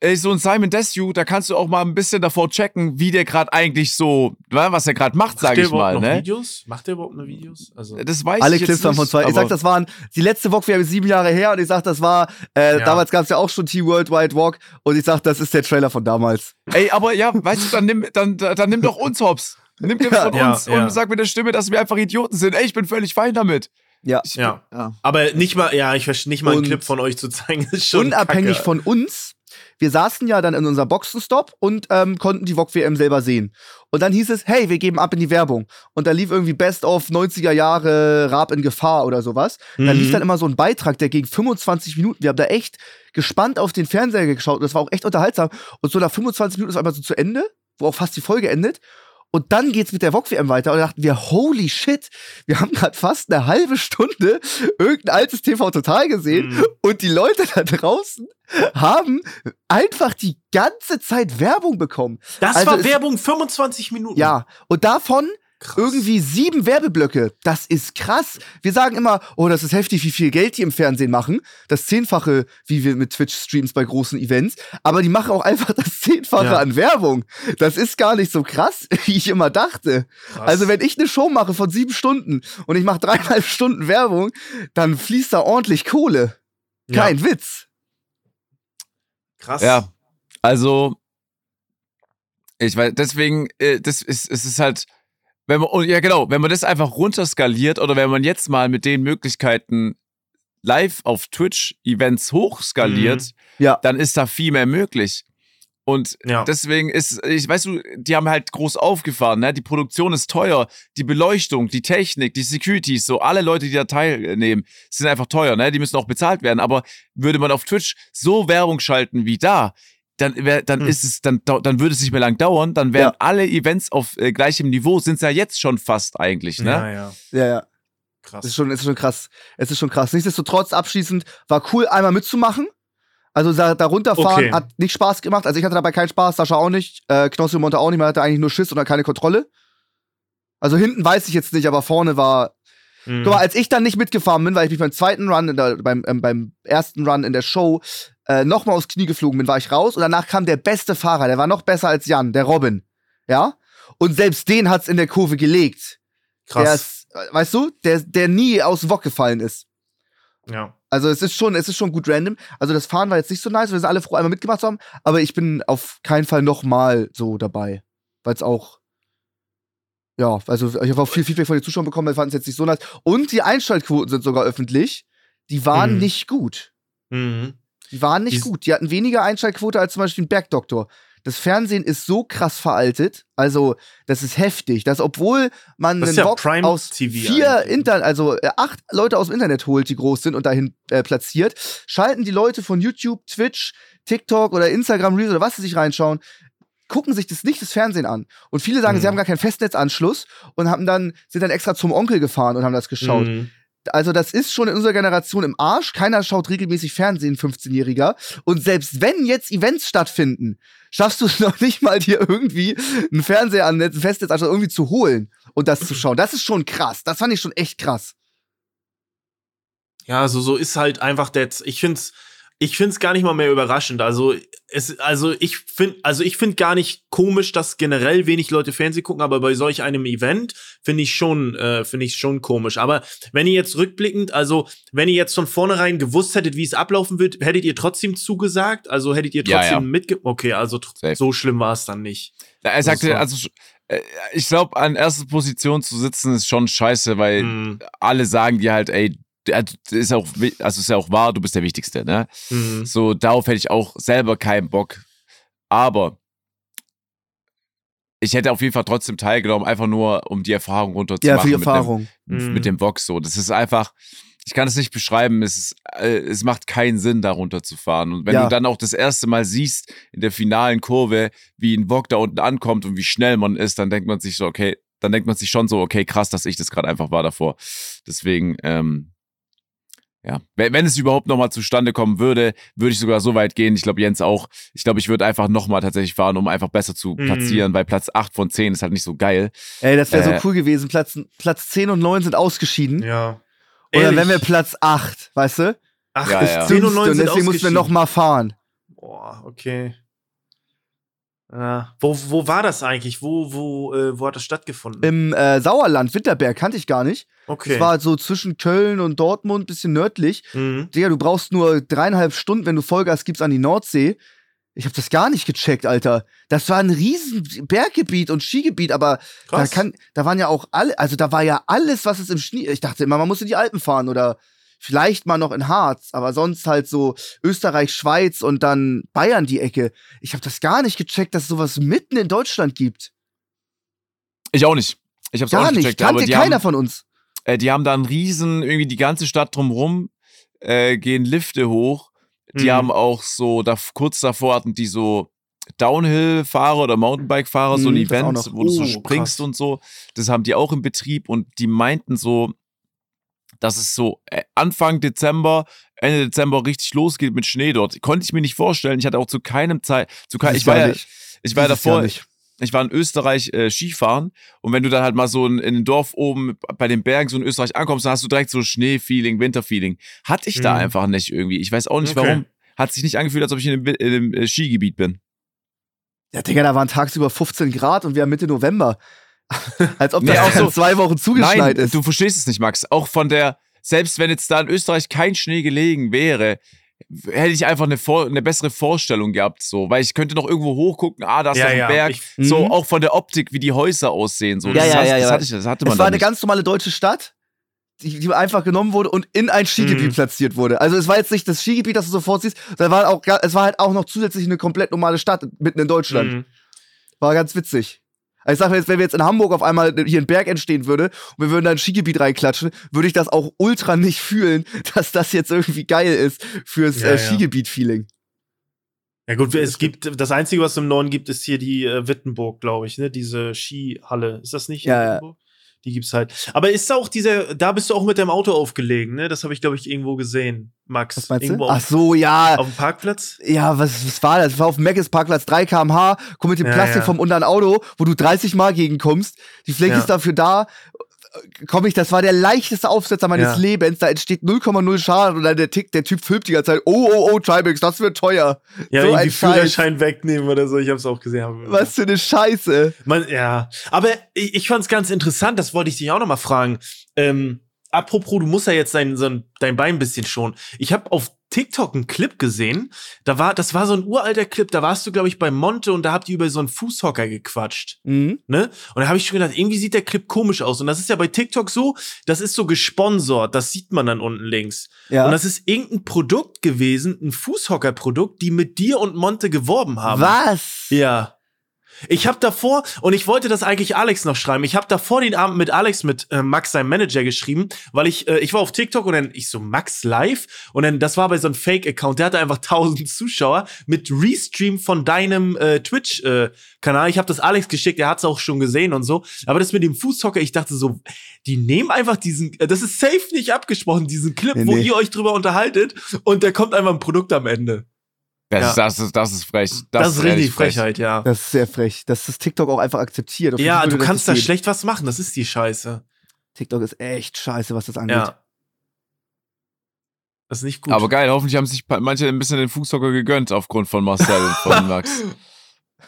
ey, so ein Simon Desue, da kannst du auch mal ein bisschen davor checken, wie der gerade eigentlich so, wa, was er gerade macht, sag Macht der ich überhaupt mal. noch Ne? Videos? Macht der überhaupt noch Videos? Also, Das weiß Alle ich Clips waren von nicht, zwei. Ich sag, das waren die letzte Walk, wir haben sieben Jahre her und ich sag, das war, äh, Ja. damals gab es ja auch schon T-Worldwide Walk und ich sag, das ist der Trailer von damals. Ey, aber ja, weißt du, dann nimm, dann, dann nimm doch uns hops. Nimm Clips Ja. von Ja, uns ja. und sag mit der Stimme, dass wir einfach Idioten sind. Ey, ich bin völlig fein damit. Ja. Ich, ja. ja. Aber nicht mal, ja, ich verstehe nicht mal einen Und- Clip von euch zu zeigen, ist schon Unabhängig Kacke. von uns, wir saßen ja dann in unserem Boxenstopp und ähm, konnten die VOG WM selber sehen. Und dann hieß es, hey, wir geben ab in die Werbung. Und da lief irgendwie Best of 90er Jahre Rap in Gefahr oder sowas. Da Mhm. lief dann immer so ein Beitrag, der ging 25 Minuten. Wir haben da echt gespannt auf den Fernseher geschaut und das war auch echt unterhaltsam. Und so nach 25 Minuten ist einfach so zu Ende, wo auch fast die Folge endet. Und dann geht's mit der VOG WM weiter und da dachten wir, holy shit, wir haben gerade fast eine halbe Stunde irgendein altes TV Total gesehen Mhm. und die Leute da draußen haben einfach die ganze Zeit Werbung bekommen. Das Also war Werbung 25 Minuten. Ja, und davon Krass. irgendwie sieben Werbeblöcke. Das ist krass. Wir sagen immer, oh, das ist heftig, wie viel Geld die im Fernsehen machen. Das Zehnfache, wie wir mit Twitch-Streams bei großen Events. Aber die machen auch einfach das Zehnfache Ja. an Werbung. Das ist gar nicht so krass, wie ich immer dachte. Krass. Also wenn ich eine Show mache von sieben Stunden und ich mache dreieinhalb Stunden Werbung, dann fließt da ordentlich Kohle. Kein Witz. Krass. Ja, also ich weiß, deswegen, äh, das ist, es ist halt, wenn man, ja genau, wenn man das einfach runterskaliert oder wenn man jetzt mal mit den Möglichkeiten live auf Twitch Events hochskaliert, Ja. dann ist da viel mehr möglich. Und Ja. deswegen ist, ich weißt du, die haben halt groß aufgefahren, ne? Die Produktion ist teuer, die Beleuchtung, die Technik, die Securities, so alle Leute, die da teilnehmen, sind einfach teuer, ne? Die müssen auch bezahlt werden. Aber würde man auf Twitch so Werbung schalten wie da, dann wär, dann Hm. ist es, dann, dann würde es nicht mehr lang dauern, dann wären Ja. alle Events auf äh, gleichem Niveau, sind es ja jetzt schon fast eigentlich, ne? Ja, ja. Ja, ja. Krass. Es ist schon, es ist schon krass. Es ist schon krass. Nichtsdestotrotz, abschließend, war cool, einmal mitzumachen. Also da, da runterfahren Okay. hat nicht Spaß gemacht. Also ich hatte dabei keinen Spaß, Sascha auch nicht, äh, Knossi und Monte auch nicht. Man hatte eigentlich nur Schiss oder keine Kontrolle. Also hinten weiß ich jetzt nicht, aber vorne war. Mhm. Guck mal, als ich dann nicht mitgefahren bin, weil ich mich beim zweiten Run, der, beim, ähm, beim ersten Run in der Show äh, nochmal aufs Knie geflogen bin, war ich raus und danach kam der beste Fahrer, der war noch besser als Jan, der Robin. Ja? Und selbst den hat's in der Kurve gelegt. Der Krass. ist, äh, weißt du, der, der nie aus Wok gefallen ist. Ja. Also es ist schon, es ist schon gut random. Also das Fahren war jetzt nicht so nice, wir sind alle froh, einmal mitgemacht zu haben, aber ich bin auf keinen Fall nochmal so dabei. Weil es auch, ja, also ich habe auch viel Feedback von den Zuschauern bekommen, wir fanden es jetzt nicht so nice. Und die Einschaltquoten sind sogar öffentlich. Die waren Mhm. nicht gut. Mhm. Die waren nicht Die- gut. Die hatten weniger Einschaltquote als zum Beispiel ein Bergdoktor. Das Fernsehen ist so krass veraltet. Also, das ist heftig. Dass, obwohl man Das einen ja Box Prime aus TV vier. Inter also äh, acht Leute aus dem Internet holt, die groß sind und dahin äh, platziert, schalten die Leute von YouTube, Twitch, TikTok oder Instagram Reels oder was sie sich reinschauen, gucken sich das nicht das Fernsehen an. Und viele sagen, Mhm. sie haben gar keinen Festnetzanschluss und haben dann, sind dann extra zum Onkel gefahren und haben das geschaut. Mhm. Also das ist schon in unserer Generation im Arsch. Keiner schaut regelmäßig Fernsehen, 15-Jähriger. Und selbst wenn jetzt Events stattfinden, schaffst du es noch nicht mal, dir irgendwie einen Fernseher an ein Festnetz also irgendwie zu holen und das zu schauen. Das ist schon krass. Das fand ich schon echt krass. Ja, also so ist halt einfach der. Ich find's, ich find's gar nicht mal mehr überraschend. Also es, also ich find, also ich find gar nicht komisch, dass generell wenig Leute Fernsehen gucken, aber bei solch einem Event finde ich schon, äh, finde ich schon komisch. Aber wenn ihr jetzt rückblickend, also wenn ihr jetzt von vornherein gewusst hättet, wie es ablaufen wird, hättet ihr trotzdem zugesagt? Also hättet ihr Ja, trotzdem ja. mitge... Okay, also Safe. so schlimm war es dann nicht. Ja, Er sagte, also äh, ich glaube, an erster Position zu sitzen ist schon scheiße, weil Mhm. alle sagen dir halt, ey, ist auch, also ist ja auch wahr, du bist der Wichtigste, ne? Mhm. So, darauf hätte ich auch selber keinen Bock. Aber ich hätte auf jeden Fall trotzdem teilgenommen, einfach nur, um die Erfahrung runterzumachen. Ja, für die mit dem- Erfahrung. Mhm. mit dem Vox so. Das ist einfach, ich kann es nicht beschreiben, es, ist, äh, es macht keinen Sinn, da runterzufahren. Und wenn Ja. du dann auch das erste Mal siehst, in der finalen Kurve, wie ein Vogue da unten ankommt und wie schnell man ist, dann denkt man sich so, okay, dann denkt man sich schon so, okay, krass, dass ich das gerade einfach war davor. Deswegen, ähm, ja, wenn, wenn es überhaupt nochmal zustande kommen würde, würde ich sogar so weit gehen. Ich glaube, Jens auch. Ich glaube, ich würde einfach nochmal tatsächlich fahren, um einfach besser zu Mhm. platzieren, weil Platz 8 von 10 ist halt nicht so geil. Ey, das wäre Äh, so cool gewesen. Platz, Platz 10 und 9 sind ausgeschieden. Ja. Dann Ehrlich? wären wir Platz 8, weißt du? Ach, Ja, das ja. 10 und 9 und sind deswegen mussten wir ausgeschieden. noch mal fahren. Boah, okay. Ja. Wo, wo war das eigentlich? Wo, wo, äh, wo hat das stattgefunden? Im äh, Sauerland, Winterberg, kannte ich gar nicht. okay. Es war so zwischen Köln und Dortmund, bisschen nördlich. mhm. Digga, du brauchst nur dreieinhalb Stunden, wenn du Vollgas gibst an die Nordsee. Ich habe das gar nicht gecheckt, Alter. Das war ein riesen Berggebiet und Skigebiet, aber da, kann, da waren ja auch alle, also da war ja alles, was es im Schnee. Ich dachte immer, man muss in die Alpen fahren oder vielleicht mal noch in Harz, aber sonst halt so Österreich, Schweiz und dann Bayern die Ecke. Ich habe das gar nicht gecheckt, dass es sowas mitten in Deutschland gibt. Ich auch nicht. Ich hab's auch Gar nicht nicht, gecheckt, kannte keiner haben, von uns. äh, die haben da einen riesen, irgendwie die ganze Stadt drumrum, äh, gehen Lifte hoch. Die Mhm. haben auch so, da, kurz davor hatten die so Downhill-Fahrer oder Mountainbike-Fahrer, so ein Mhm, das auch Event, wo du so Oh, springst krass. und so. Das haben die auch im Betrieb und die meinten so, dass es so äh, Anfang Dezember, Ende Dezember richtig losgeht mit Schnee dort. Konnte ich mir nicht vorstellen. Ich hatte auch zu keinem Zeit, zu kein, ich war ja, nicht. ich war ja Dieses davor, ich war in Österreich äh, Skifahren und wenn du dann halt mal so in, in ein Dorf oben bei den Bergen so in Österreich ankommst, dann hast du direkt so Schneefeeling, Winterfeeling. Hatte ich da Mhm. einfach nicht irgendwie. Ich weiß auch nicht Okay. warum. Hat sich nicht angefühlt, als ob ich einem, in einem äh, Skigebiet bin. Ja, Digga, da waren tagsüber 15 Grad und wir haben Mitte November. Als ob Nee, das auch auch so- zwei Wochen Nein, zugeschneit ist. du verstehst es nicht, Max. Auch von der, selbst wenn jetzt da in Österreich kein Schnee gelegen wäre, hätte ich einfach eine, Vor eine bessere Vorstellung gehabt, so, weil ich könnte noch irgendwo hochgucken, ah, da ist Ja, noch ein ja, Berg, ich- so Mhm. auch von der Optik, wie die Häuser aussehen, so. Ja, das, ja, ja, das hatte ich, das hatte man es da war eine nicht. ganz normale deutsche Stadt. die, die einfach genommen wurde und in ein Skigebiet Mhm. platziert wurde. Also es war jetzt nicht das Skigebiet, das du sofort siehst, da war auch, es war halt auch noch zusätzlich eine komplett normale Stadt mitten in Deutschland. Mhm. War ganz witzig. Also ich sag mir jetzt, wenn wir jetzt in Hamburg auf einmal hier ein Berg entstehen würde und wir würden da ein Skigebiet reinklatschen, würde ich das auch ultra nicht fühlen, dass das jetzt irgendwie geil ist fürs Ja, äh. Skigebiet-Feeling. Ja gut, es gibt das einzige, was im Norden gibt, ist hier die äh, Wittenburg, glaube ich, ne? Diese Skihalle. Ist das nicht? in Ja, ja. Die gibt's halt. Aber ist auch dieser, da bist du auch mit deinem Auto aufgelegen, ne? Das habe ich, glaube ich, irgendwo gesehen, Max. Was meinst irgendwo du? Ach so, ja. auf dem Parkplatz? Ja, was, was war das? Das war auf dem Meckes Parkplatz 3 km/h, komm mit dem Ja, Plastik ja. vom unteren Auto, wo du 30 Mal gegenkommst. Die Fläche Ja. ist dafür da. Komm ich, das war der leichteste Aufsetzer meines Ja. Lebens. Da entsteht 0,0 Schaden und dann der, Tick, der Typ filmt die ganze Zeit. Oh, oh, oh, Tribex, das wird teuer. Ja, So irgendwie. Führerschein wegnehmen oder so. Ich habe es auch gesehen. Was für eine Scheiße. Man, ja, aber ich, ich fand es ganz interessant, das wollte ich dich auch noch mal fragen. Ähm, apropos, du musst ja jetzt dein, so ein, dein Bein ein bisschen schonen. Ich habe auf TikTok einen Clip gesehen, da war, das war so ein uralter Clip, da warst du, glaube ich, bei Monte und da habt ihr über so einen Fußhocker gequatscht. Mhm. Ne? Und da habe ich schon gedacht, irgendwie sieht der Clip komisch aus. Und das ist ja bei TikTok so, das ist so gesponsert, das sieht man dann unten links. Ja. Und das ist irgendein Produkt gewesen, ein Fußhocker-Produkt, die mit dir und Monte geworben haben. Was? Ja. Ich habe davor, und ich wollte das eigentlich Alex noch schreiben, ich habe davor den Abend mit Alex, mit äh, Max, seinem Manager, geschrieben, weil ich, äh, ich war auf TikTok und dann, ich so, Max live? Und dann, das war bei so einem Fake-Account, der hatte einfach 1000 Zuschauer mit Restream von deinem äh, Twitch-Kanal. ich habe das Alex geschickt, er hat's auch schon gesehen und so. Aber das mit dem Fußhocker, ich dachte so, die nehmen einfach diesen, äh, das ist safe nicht abgesprochen, diesen Clip, Nee, wo nee. ihr euch drüber unterhaltet und da kommt einfach ein Produkt am Ende. Das, Ja. ist, das, ist, das ist frech. Das, ist richtig frech. Frechheit, ja. Das ist sehr frech. Dass das TikTok auch einfach akzeptiert. Auf Ja, du kannst das da schlecht was machen, das ist die Scheiße. TikTok ist echt scheiße, was das angeht. Ja. Das ist nicht gut. Aber geil, hoffentlich haben sich manche ein bisschen den Fußhocker gegönnt aufgrund von Marcel und von Max.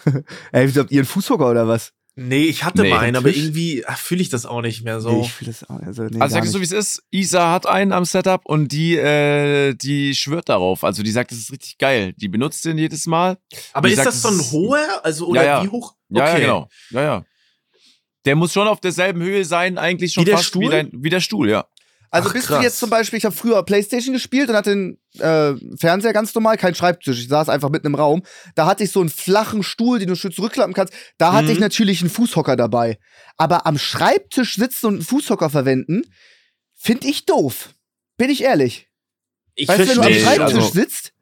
Ey, wieso habt ihr einen Fußhocker oder was? Nee, ich hatte Nee. mal einen, aber irgendwie fühle ich das auch nicht mehr so. Nee, ich fühle das auch. Also, nee, Also gar sag ich so, wie es ist. Isa hat einen am Setup und die, äh, die schwört darauf. Also die sagt, das ist richtig geil. Die benutzt den jedes Mal. aber ist gesagt, das so ein hoher? Also, oder Ja, ja. wie hoch? Ja, ja, genau. Ja, ja. Der muss schon auf derselben Höhe sein, eigentlich schon Wie der fast Stuhl? Wie, dein, wie der Stuhl, ja. Also Ach, bist du krass. jetzt zum Beispiel, ich habe früher Playstation gespielt und hatte einen äh, Fernseher ganz normal, kein Schreibtisch. Ich saß einfach mitten im Raum. Da hatte ich so einen flachen Stuhl, den du schön zurückklappen kannst. Da hatte Mhm. ich natürlich einen Fußhocker dabei. Aber am Schreibtisch sitzen und einen Fußhocker verwenden, finde ich doof. Bin ich ehrlich. Ich weißt du, wenn du am Schreibtisch also- sitzt,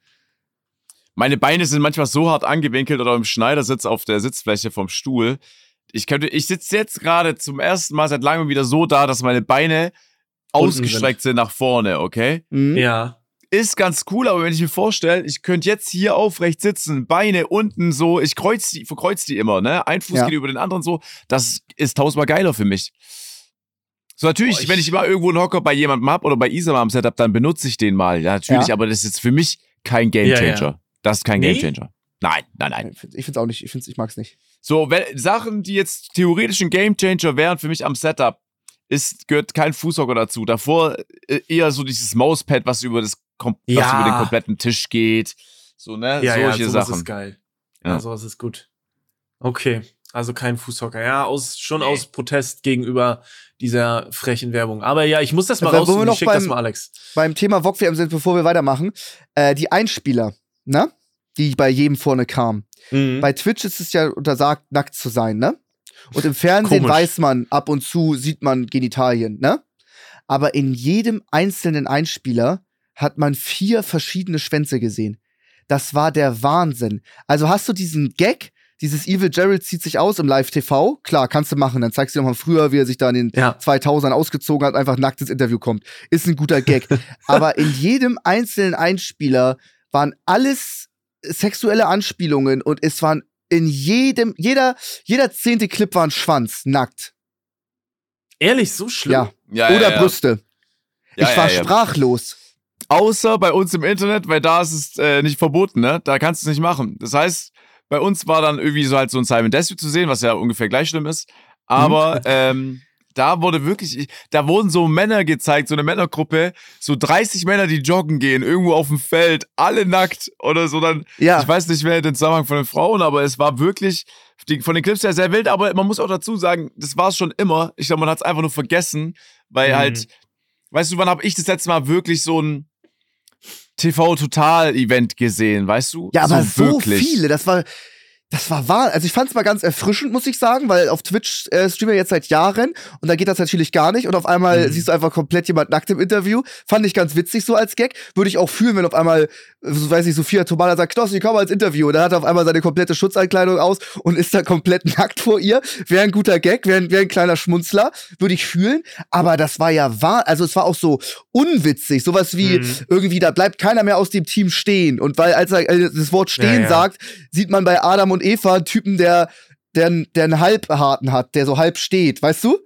Meine Beine sind manchmal so hart angewinkelt oder im Schneidersitz auf der Sitzfläche vom Stuhl. Ich könnte, ich sitze jetzt gerade zum ersten Mal seit langem wieder so da, dass meine Beine ausgestreckt sind. nach vorne, okay? mhm. Ja. Ist ganz cool, aber wenn ich mir vorstelle, ich könnte jetzt hier aufrecht sitzen, Beine unten so, ich kreuz die, verkreuz die immer, ne? Ein Fuß Ja. geht über den anderen so, das ist tausendmal geiler für mich. So, natürlich, Boah, ich- wenn ich immer irgendwo einen Hocker bei jemandem hab oder bei Isam am Setup, dann benutze ich den mal. Ja, natürlich, Ja. aber das ist jetzt für mich kein Gamechanger. Ja, ja. Das ist kein Nee? Gamechanger. Nein, nein, nein. Ich finde es auch nicht. Ich, find's, ich mag's nicht. So, wenn, Sachen, die jetzt theoretisch ein Gamechanger wären für mich am Setup, ist, gehört kein Fußhocker dazu. Davor äh, eher so dieses Mauspad, was über das kom was Ja. über den kompletten Tisch geht. So, ne? Ja, ja, Solche sowas Sachen. ist geil. Ja. Ja, sowas ist gut. Okay, also kein Fußhocker. Ja, aus, schon aus Protest gegenüber dieser frechen Werbung. Aber ja, ich muss das mal raussuchen. noch Ich schick das beim- mal Alex. Beim Thema VOG WM sind, bevor wir weitermachen, äh, die Einspieler, ne? Die bei jedem vorne kamen. Mhm. Bei Twitch ist es ja untersagt, nackt zu sein, ne? Und im Fernsehen Komisch. weiß man, ab und zu sieht man Genitalien, ne? Aber in jedem einzelnen Einspieler hat man vier verschiedene Schwänze gesehen. Das war der Wahnsinn. Also hast du diesen Gag, dieses Evil Gerald zieht sich aus im Live-TV, klar, kannst du machen. Dann zeigst du dir nochmal früher, wie er sich da in den Ja. 2000ern ausgezogen hat, einfach nackt ins Interview kommt. Ist ein guter Gag. Aber in jedem einzelnen Einspieler waren alles sexuelle Anspielungen und es waren in jedem, jeder, jeder zehnte Clip war ein Schwanz, nackt. Ehrlich, so schlimm? Ja. Ja, Oder ja, ja. Brüste. Ja, ich war sprachlos. Außer bei uns im Internet, weil da ist es äh, nicht verboten, ne? Da kannst du es nicht machen. Das heißt, bei uns war dann irgendwie so halt so ein Simon Desue zu sehen, was ja ungefähr gleich schlimm ist. Aber ähm, da wurde wirklich, da wurden so Männer gezeigt, so eine Männergruppe, so 30 Männer, die joggen gehen, irgendwo auf dem Feld, alle nackt oder so dann. Ja. Ich weiß nicht mehr den Zusammenhang von den Frauen, aber es war wirklich die, von den Clips her sehr wild. Aber man muss auch dazu sagen, das war es schon immer. Ich glaube, man hat es einfach nur vergessen, weil Mhm. halt weißt du, wann habe ich das letzte Mal wirklich so ein TV-Total-Event gesehen, weißt du? Ja, aber so, wirklich. viele, das war, das war wahr. Also ich fand es mal ganz erfrischend, muss ich sagen, weil auf Twitch äh, streamen wir jetzt seit Jahren und da geht das natürlich gar nicht und auf einmal Mhm. siehst du einfach komplett jemand nackt im Interview. Fand ich ganz witzig so als Gag. Würde ich auch fühlen, wenn auf einmal, weiß ich, Sophia Tomala sagt, Knossi, komm mal ins Interview. Und dann hat er auf einmal seine komplette Schutzeinkleidung aus und ist da komplett nackt vor ihr. Wäre ein guter Gag, wäre wär ein kleiner Schmunzler, würde ich fühlen. Aber das war ja wahr, also es war auch so unwitzig. Sowas wie Mhm. irgendwie, da bleibt keiner mehr aus dem Team stehen. Und weil, als er äh, das Wort stehen Ja, ja. sagt, sieht man bei Adam und Eva einen Typen, der, der, der einen Halbharten hat, der so halb steht, weißt du?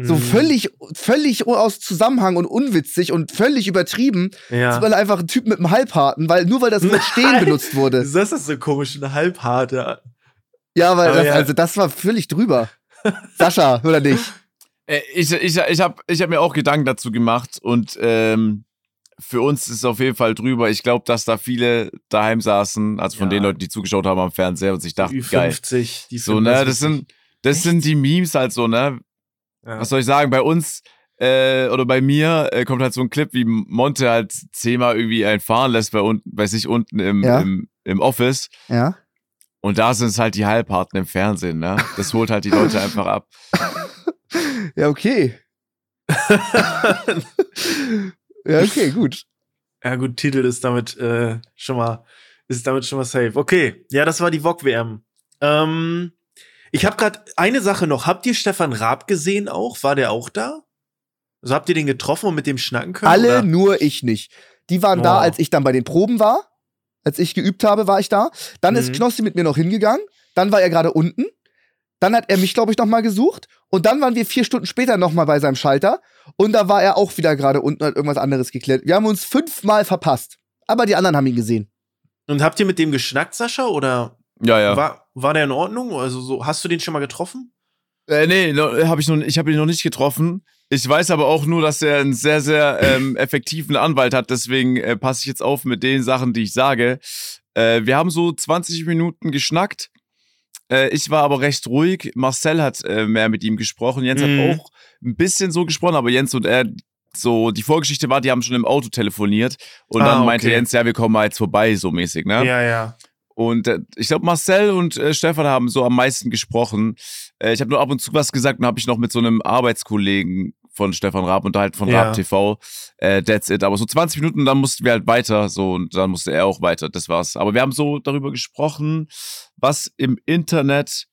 So Mhm. völlig, völlig aus Zusammenhang und unwitzig und völlig übertrieben. Ja. Ist man einfach ein Typ mit einem Halbharten, weil nur weil das Wort stehen benutzt wurde. Das ist so komisch, eine halbharte. Ja, weil Aber das, ja. also das war völlig drüber. Sascha, oder nicht? Äh, Ich, ich, ich habe ich hab mir auch Gedanken dazu gemacht und ähm, für uns ist es auf jeden Fall drüber. Ich glaube, dass da viele daheim saßen, also von Ja. den Leuten, die zugeschaut haben am Fernseher und sich dachten, Ü50, geil. die So, finden ne, das sind, das sind die Memes halt so, ne? Ja. Was soll ich sagen? Bei uns äh, oder bei mir äh, kommt halt so ein Clip, wie Monte halt zehnmal irgendwie einen fahren lässt bei, un bei sich unten im, Ja. im, im Office. Ja. Und da sind es halt die Halbharten im Fernsehen, ne? Das holt halt die Leute einfach ab. Ja, okay. ja, okay, gut. Ja, gut, Titel ist damit äh, schon mal ist damit schon mal safe. Okay, ja, das war die VOG WM. Ähm, ich habe gerade eine Sache noch. Habt ihr Stefan Raab gesehen auch? War der auch da? Also habt ihr den getroffen und mit dem schnacken können? Alle, oder? nur ich nicht. Die waren da, Oh. als ich dann bei den Proben war. Als ich geübt habe, war ich da. Dann ist Mhm. Knossi mit mir noch hingegangen. Dann war er gerade unten. Dann hat er mich, glaube ich, noch mal gesucht. Und dann waren wir vier Stunden später noch mal bei seinem Schalter. Und da war er auch wieder gerade unten und hat irgendwas anderes geklärt. Wir haben uns fünfmal verpasst. Aber die anderen haben ihn gesehen. Und habt ihr mit dem geschnackt, Sascha? Oder Ja, ja. war, war der in Ordnung? Also so, hast du den schon mal getroffen? Äh, nee, hab ich, noch, ich habe ihn noch nicht getroffen. Ich weiß aber auch nur, dass er einen sehr, sehr ähm, effektiven Anwalt hat. Deswegen äh, passe ich jetzt auf mit den Sachen, die ich sage. Äh, wir haben so 20 Minuten geschnackt. Äh, ich war aber recht ruhig. Marcel hat äh, mehr mit ihm gesprochen. Jens Mhm. hat auch ein bisschen so gesprochen, aber Jens und er, so die Vorgeschichte war, die haben schon im Auto telefoniert. Und Ah, dann meinte okay. Jens, ja, wir kommen mal jetzt vorbei, so mäßig, ne? Ja, ja. Und äh, ich glaube, Marcel und äh, Stefan haben so am meisten gesprochen. Äh, ich habe nur ab und zu was gesagt und habe ich noch mit so einem Arbeitskollegen von Stefan Raab unterhalten, von Ja. Raab TV. Äh, that's it. Aber so 20 Minuten, dann mussten wir halt weiter. So, und dann musste er auch weiter. Das war's. Aber wir haben so darüber gesprochen, was im Internet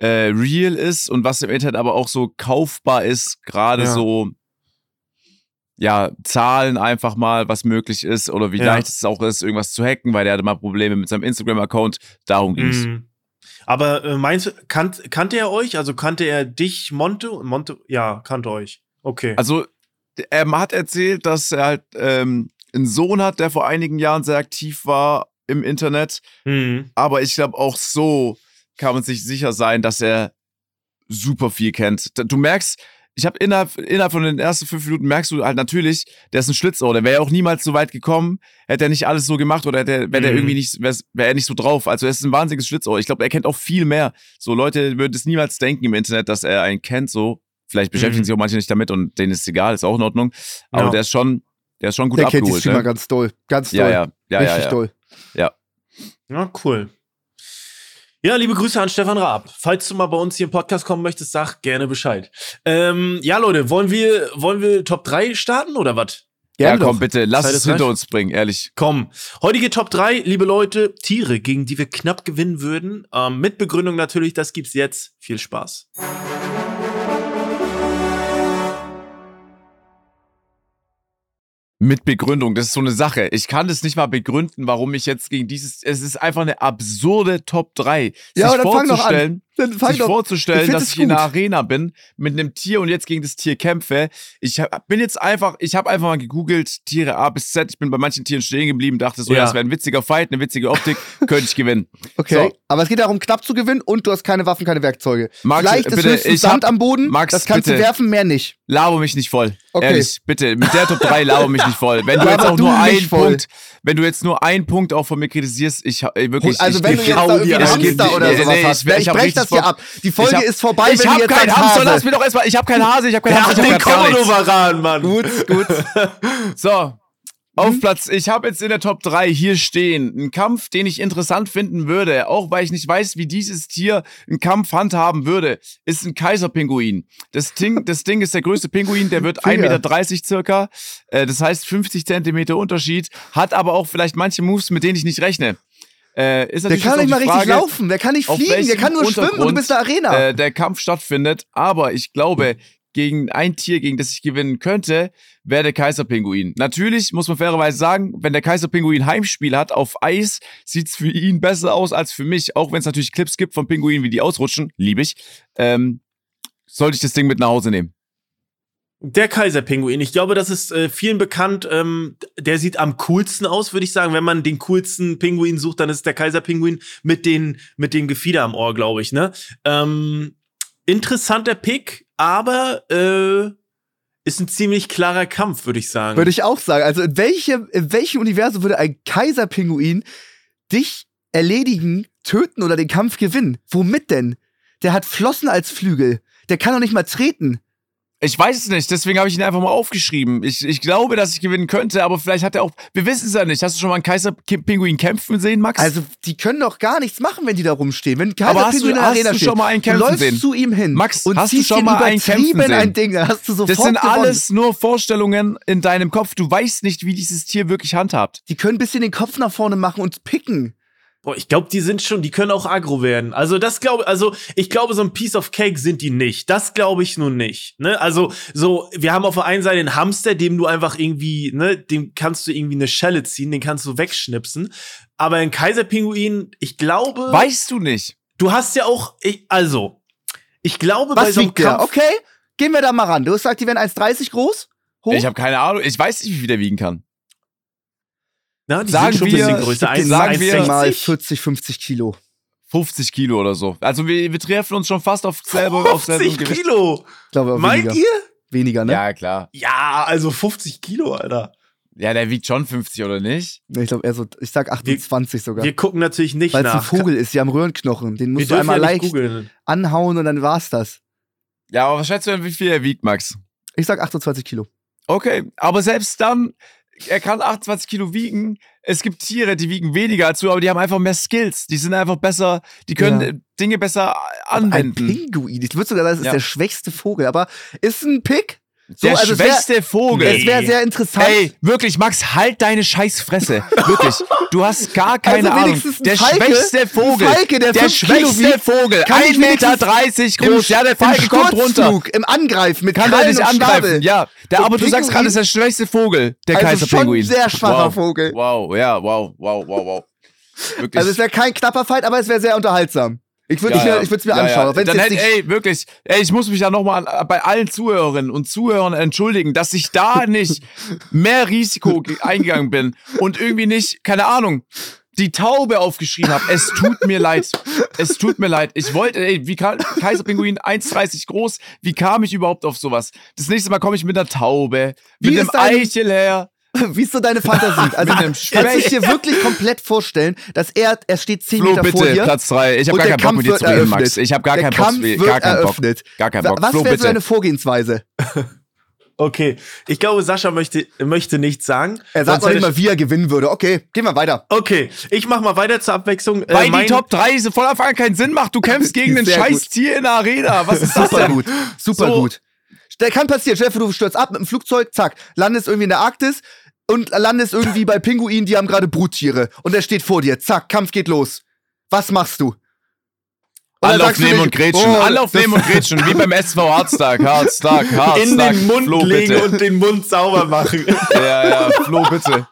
äh, real ist und was im Internet aber auch so kaufbar ist. Gerade Ja. so ja, Zahlen einfach mal, was möglich ist oder wie Ja. leicht es auch ist, irgendwas zu hacken, weil der hatte mal Probleme mit seinem Instagram-Account. Darum ging's. Mhm. Aber äh, meinst du, kannt, kannte er euch? Also kannte er dich, Monte? Monte, ja, kannte euch. Okay. Also, er hat erzählt, dass er halt ähm, einen Sohn hat, der vor einigen Jahren sehr aktiv war im Internet. Mhm. Aber ich glaube, auch so kann man sich sicher sein, dass er super viel kennt. Du merkst, ich habe innerhalb, innerhalb von den ersten fünf Minuten merkst du halt natürlich, der ist ein Schlitzohr, der wäre ja auch niemals so weit gekommen, hätte er nicht alles so gemacht oder wäre der Mhm. irgendwie nicht, wäre wär er nicht so drauf. Also er ist ein wahnsinniges Schlitzohr. Ich glaube, er kennt auch viel mehr. So Leute würden es niemals denken im Internet, dass er einen kennt, so. Vielleicht beschäftigen Mhm. sich auch manche nicht damit und denen ist es egal, ist auch in Ordnung. Aber Ja. der ist schon, der ist schon gut Der kennt die abgeholt. Streamer Ne? ganz doll. Ganz doll. Ja, ja, ja, ja, Richtig ja. doll. Ja, cool. Ja, liebe Grüße an Stefan Raab. Falls du mal bei uns hier im Podcast kommen möchtest, sag gerne Bescheid. Ähm, ja, Leute, wollen wir, wollen wir Top 3 starten oder was? Ja, komm, doch. bitte, lass Zeit es hinter reif. uns bringen, ehrlich. Komm, heutige Top 3, liebe Leute, Tiere, gegen die wir knapp gewinnen würden. Ähm, mit Begründung natürlich, das gibt's jetzt. Viel Spaß. Mit Begründung, das ist so eine Sache. Ich kann das nicht mal begründen, warum ich jetzt gegen dieses. Es ist einfach eine absurde Top 3. Ja, sich aber dann fang doch an. Dann fang sich doch. vorzustellen, Ich dass ich in einer gut. Arena bin mit einem Tier und jetzt gegen das Tier kämpfe. Ich hab, bin jetzt einfach, ich habe einfach mal gegoogelt, Tiere A bis Z. Ich bin bei manchen Tieren stehen geblieben, dachte so, Ja. ja, das wäre ein witziger Fight, eine witzige Optik, könnte ich gewinnen. Okay. So. Aber es geht darum, knapp zu gewinnen und du hast keine Waffen, keine Werkzeuge. Max, Vielleicht ist bitte, höchstens ich hab- Sand am Boden. Max, das kannst bitte. du werfen, mehr nicht. Laber mich nicht voll. Okay. Ehrlich, bitte. Mit der Top 3 laber mich nicht voll. Wenn du jetzt auch du nur einen voll. Punkt, wenn du jetzt nur einen Punkt auch von mir kritisierst, ich hab- ey, wirklich. Also ich wenn geb du jetzt da irgendwie ich Hamster oder sowas nee, hast, ich, ich, ich hab brech das das hier ab. Die Folge hab- ist vorbei, Ich wenn hab jetzt keinen Hamster, Hase. lass mir doch erstmal. Ich hab keinen Hase, ich hab keinen hat ich hab gar nichts. Komodo-Varan, Mann. Gut, gut. So. Auf Platz, ich habe jetzt in der Top 3 hier stehen, einen Kampf, den ich interessant finden würde, auch weil ich nicht weiß, wie dieses Tier einen Kampf handhaben würde, ist ein Kaiserpinguin. Das Ding, das Ding ist der größte Pinguin, der wird 1,30 Meter circa, äh, das heißt 50 Zentimeter Unterschied, hat aber auch vielleicht manche Moves, mit denen ich nicht rechne. Äh, ist Der kann nicht mal die richtig Frage, laufen, der kann nicht fliegen, der kann nur schwimmen und du bist der Arena. äh, der Kampf stattfindet. Aber ich glaube, gegen ein Tier, gegen das ich gewinnen könnte, wäre der Kaiserpinguin. Natürlich muss man fairerweise sagen, wenn der Kaiserpinguin Heimspiel hat auf Eis, sieht's für ihn besser aus als für mich. Auch wenn es natürlich Clips gibt von Pinguinen, wie die ausrutschen, liebe ich. Ähm, sollte ich das Ding mit nach Hause nehmen. Der Kaiserpinguin. Ich glaube, das ist äh, vielen bekannt. Ähm, der sieht am coolsten aus, würde ich sagen. Wenn man den coolsten Pinguin sucht, dann ist es der Kaiserpinguin mit den mit dem Gefieder am Ohr, glaube ich. Ne? Ähm, interessanter Pick, aber äh, ist ein ziemlich klarer Kampf, würde ich sagen. Würde ich auch sagen. Also in welchem, in welchem Universum würde ein Kaiserpinguin dich erledigen, töten oder den Kampf gewinnen? Womit denn? Der hat Flossen als Flügel. Der kann doch nicht mal treten. Ich weiß es nicht, deswegen habe ich ihn einfach mal aufgeschrieben. Ich, ich glaube, dass ich gewinnen könnte, aber vielleicht hat er auch. Wir wissen es ja nicht. Hast du schon mal einen Kaiserpinguin kämpfen sehen, Max? Also, die können doch gar nichts machen, wenn die da rumstehen. Wenn ein Aber hast du- Kaiserpinguin in der hast Arena du steht, schon mal einen du kämpfen läufst sehen? zu ihm hin Max, und hast du schon mal einen kämpfen sehen? ein Ding, hast du sofort das sind gewonnen. alles nur Vorstellungen in deinem Kopf. Du weißt nicht, wie dieses Tier wirklich handhabt. Die können ein bisschen den Kopf nach vorne machen und picken. Boah, ich glaube, die sind schon, die können auch aggro werden. Also das glaube, also ich glaube, so ein Piece of Cake sind die nicht. Das glaube ich nun nicht. Ne? Also so, wir haben auf der einen Seite einen Hamster, dem du einfach irgendwie, ne, dem kannst du irgendwie eine Schelle ziehen, den kannst du wegschnipsen. Aber ein Kaiserpinguin, ich glaube, Weißt du nicht. du hast ja auch, ich, also, ich glaube, bei Was so einem wiegt der? Kampf, Okay, gehen wir da mal ran. Du hast gesagt, die werden 1,30 groß? Hoch? Ich habe keine Ahnung. Ich weiß nicht, wie viel der wiegen kann. Na, die sagen sind schon ein wir- bisschen größer. Eins- sagen wir 1,60? mal 40, 50 Kilo. 50 Kilo oder so. Also wir, wir treffen uns schon fast auf selbe, auf selbe 50 Kilo. Ich glaube, Meint weniger. ihr? Weniger, ne? Ja, klar. Ja, also 50 Kilo, Alter. Ja, der wiegt schon 50 oder nicht? Ich glaube, eher so, ich sag 28 sogar. Wir gucken natürlich nicht Weil es ein nach. Vogel ist, die haben Röhrenknochen. Den Wir musst du dürfen einmal ja leicht googeln. anhauen und dann war's das. Ja, aber was schätzt du denn, wie viel er wiegt, Max? Ich sag 28 Kilo. Okay, aber selbst dann, er kann 28 Kilo wiegen. Es gibt Tiere, die wiegen weniger als du, aber die haben einfach mehr Skills. Die sind einfach besser, die können Ja. äh, Dinge besser Ein anwenden. Pinguin. Ich würde sogar sagen, das ist Ja. der schwächste Vogel, aber ist ein Pick. So, Der also es wär- schwächste Vogel. Es wäre sehr interessant. Ey, wirklich, Max, halt deine Scheißfresse. Wirklich. Du hast gar keine Also Ahnung. Der Falke- schwächste Vogel. Falke, der Kilo schwächste wiegt, Vogel. kann ich 1,30 Meter groß. Ja, der Im Falke kommt runter. Im Angreifen mit Kann er Krallen nicht und angreifen. Schnabel. Ja, der, Und aber du sagst Pinguin- gerade, das ist der schwächste Vogel, der Also Kaiserpinguin. schon sehr schwacher wow. Vogel. Wow, ja, wow, wow, wow, wow. Wirklich. Also es wäre kein knapper Fight, aber es wäre sehr unterhaltsam. Ich würde Ja, ja. es mir Ja, anschauen. ja. wenn's Dann hätte, ey, wirklich, ey, ich muss mich ja nochmal bei allen Zuhörerinnen und Zuhörern entschuldigen, dass ich da nicht mehr Risiko ge- eingegangen bin und irgendwie nicht, keine Ahnung, die Taube aufgeschrieben habe. Es tut mir leid. Es tut mir leid. Ich wollte, ey, wie kam, Kaiserpinguin 1,30 groß, wie kam ich überhaupt auf sowas? Das nächste Mal komme ich mit einer Taube, Wie mit einem ist dein- Eichelherr. Wie ist so deine Fantasie? Also, einem kannst du dir wirklich komplett vorstellen, dass er, er steht 10 Flo, Meter vor bitte, dir Platz 3. Ich habe gar keinen Bock mit dir zu reden. Max. Ich habe gar der keinen Kampf Bock. Gar keinen Bock. eröffnet. Gar keinen Bock. Was Flo, wäre so deine Vorgehensweise? Okay, ich glaube, Sascha möchte, möchte nichts sagen. Er sagt hätte mal, wie er gewinnen würde. Okay, gehen wir weiter. ich- Okay, ich mach mal weiter zur Abwechslung. Äh, Weil die mein- Top 3 so von Anfang an keinen Sinn macht. Du kämpfst gegen ein scheiß Tier in der Arena. Was ist das Super denn? gut. Super So. gut. Der kann passieren. Stell dir vor, du stürzt ab mit dem Flugzeug, zack, landest irgendwie in der Arktis und landest irgendwie bei Pinguinen, die haben gerade Bruttiere. Und er steht vor dir. Zack, Kampf geht los. Was machst du? Und aufnehmen und grätschen. oh, Alle aufnehmen das- und grätschen. Wie beim SV Hardstark. Hardstark, Hardstark. in den Mund Flo, legen bitte. und den Mund sauber machen. Ja, ja, Flo, bitte.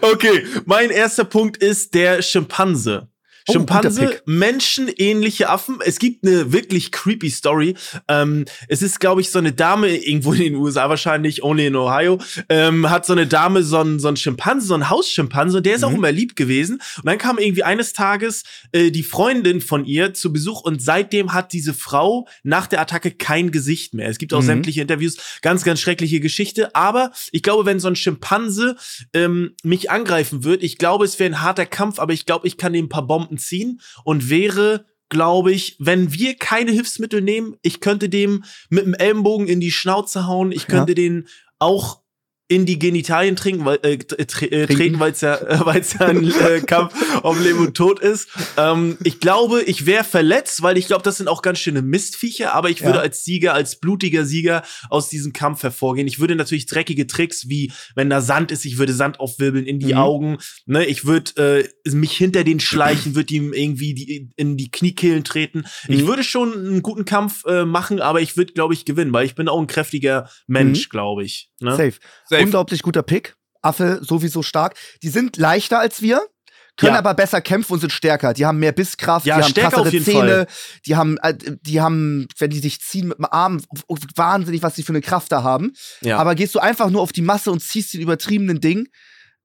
Okay, mein erster Punkt ist der Schimpanse. Oh, Schimpanse, menschenähnliche Affen. Es gibt eine wirklich creepy Story. Ähm, es ist, glaube ich, so eine Dame, irgendwo in den USA wahrscheinlich, only in Ohio, ähm, hat so eine Dame so einen, so einen Schimpanse, so einen Hausschimpanse, und der ist auch Mhm. immer lieb gewesen. Und dann kam irgendwie eines Tages äh, die Freundin von ihr zu Besuch und seitdem hat diese Frau nach der Attacke kein Gesicht mehr. Es gibt auch Mhm. sämtliche Interviews, ganz, ganz schreckliche Geschichte. Aber ich glaube, wenn so ein Schimpanse ähm, mich angreifen wird, ich glaube, es wäre ein harter Kampf, aber ich glaube, ich kann ihm ein paar Bomben ziehen und wäre glaube ich, wenn wir keine Hilfsmittel nehmen, ich könnte dem mit dem Ellenbogen in die Schnauze hauen, ich könnte den auch in die Genitalien trinken, weil, äh, tre äh, treten, weil es ja, äh, weil's ja ein äh, Kampf um Leben und Tod ist. Ähm, ich glaube, ich wäre verletzt, weil ich glaube, das sind auch ganz schöne Mistviecher, aber ich würde Ja. als Sieger, als blutiger Sieger aus diesem Kampf hervorgehen. Ich würde natürlich dreckige Tricks, wie wenn da Sand ist, ich würde Sand aufwirbeln in die Mhm. Augen. Ne? Ich würde äh, mich hinter den schleichen, würde ihm irgendwie die, in die Kniekehlen treten. Ich Mhm. würde schon einen guten Kampf äh, machen, aber ich würde, glaube ich, gewinnen, weil ich bin auch ein kräftiger Mensch, Mhm. glaube ich. Ne? Safe. Safe. Unglaublich guter Pick. Affe sowieso stark. Die sind leichter als wir, können Ja. aber besser kämpfen und sind stärker. Die haben mehr Bisskraft, Ja, die haben krassere Zähne, Fall. die haben, äh, die haben, wenn die sich ziehen mit dem Arm, wahnsinnig, was die für eine Kraft da haben. Ja. Aber gehst du einfach nur auf die Masse und ziehst den übertriebenen Ding.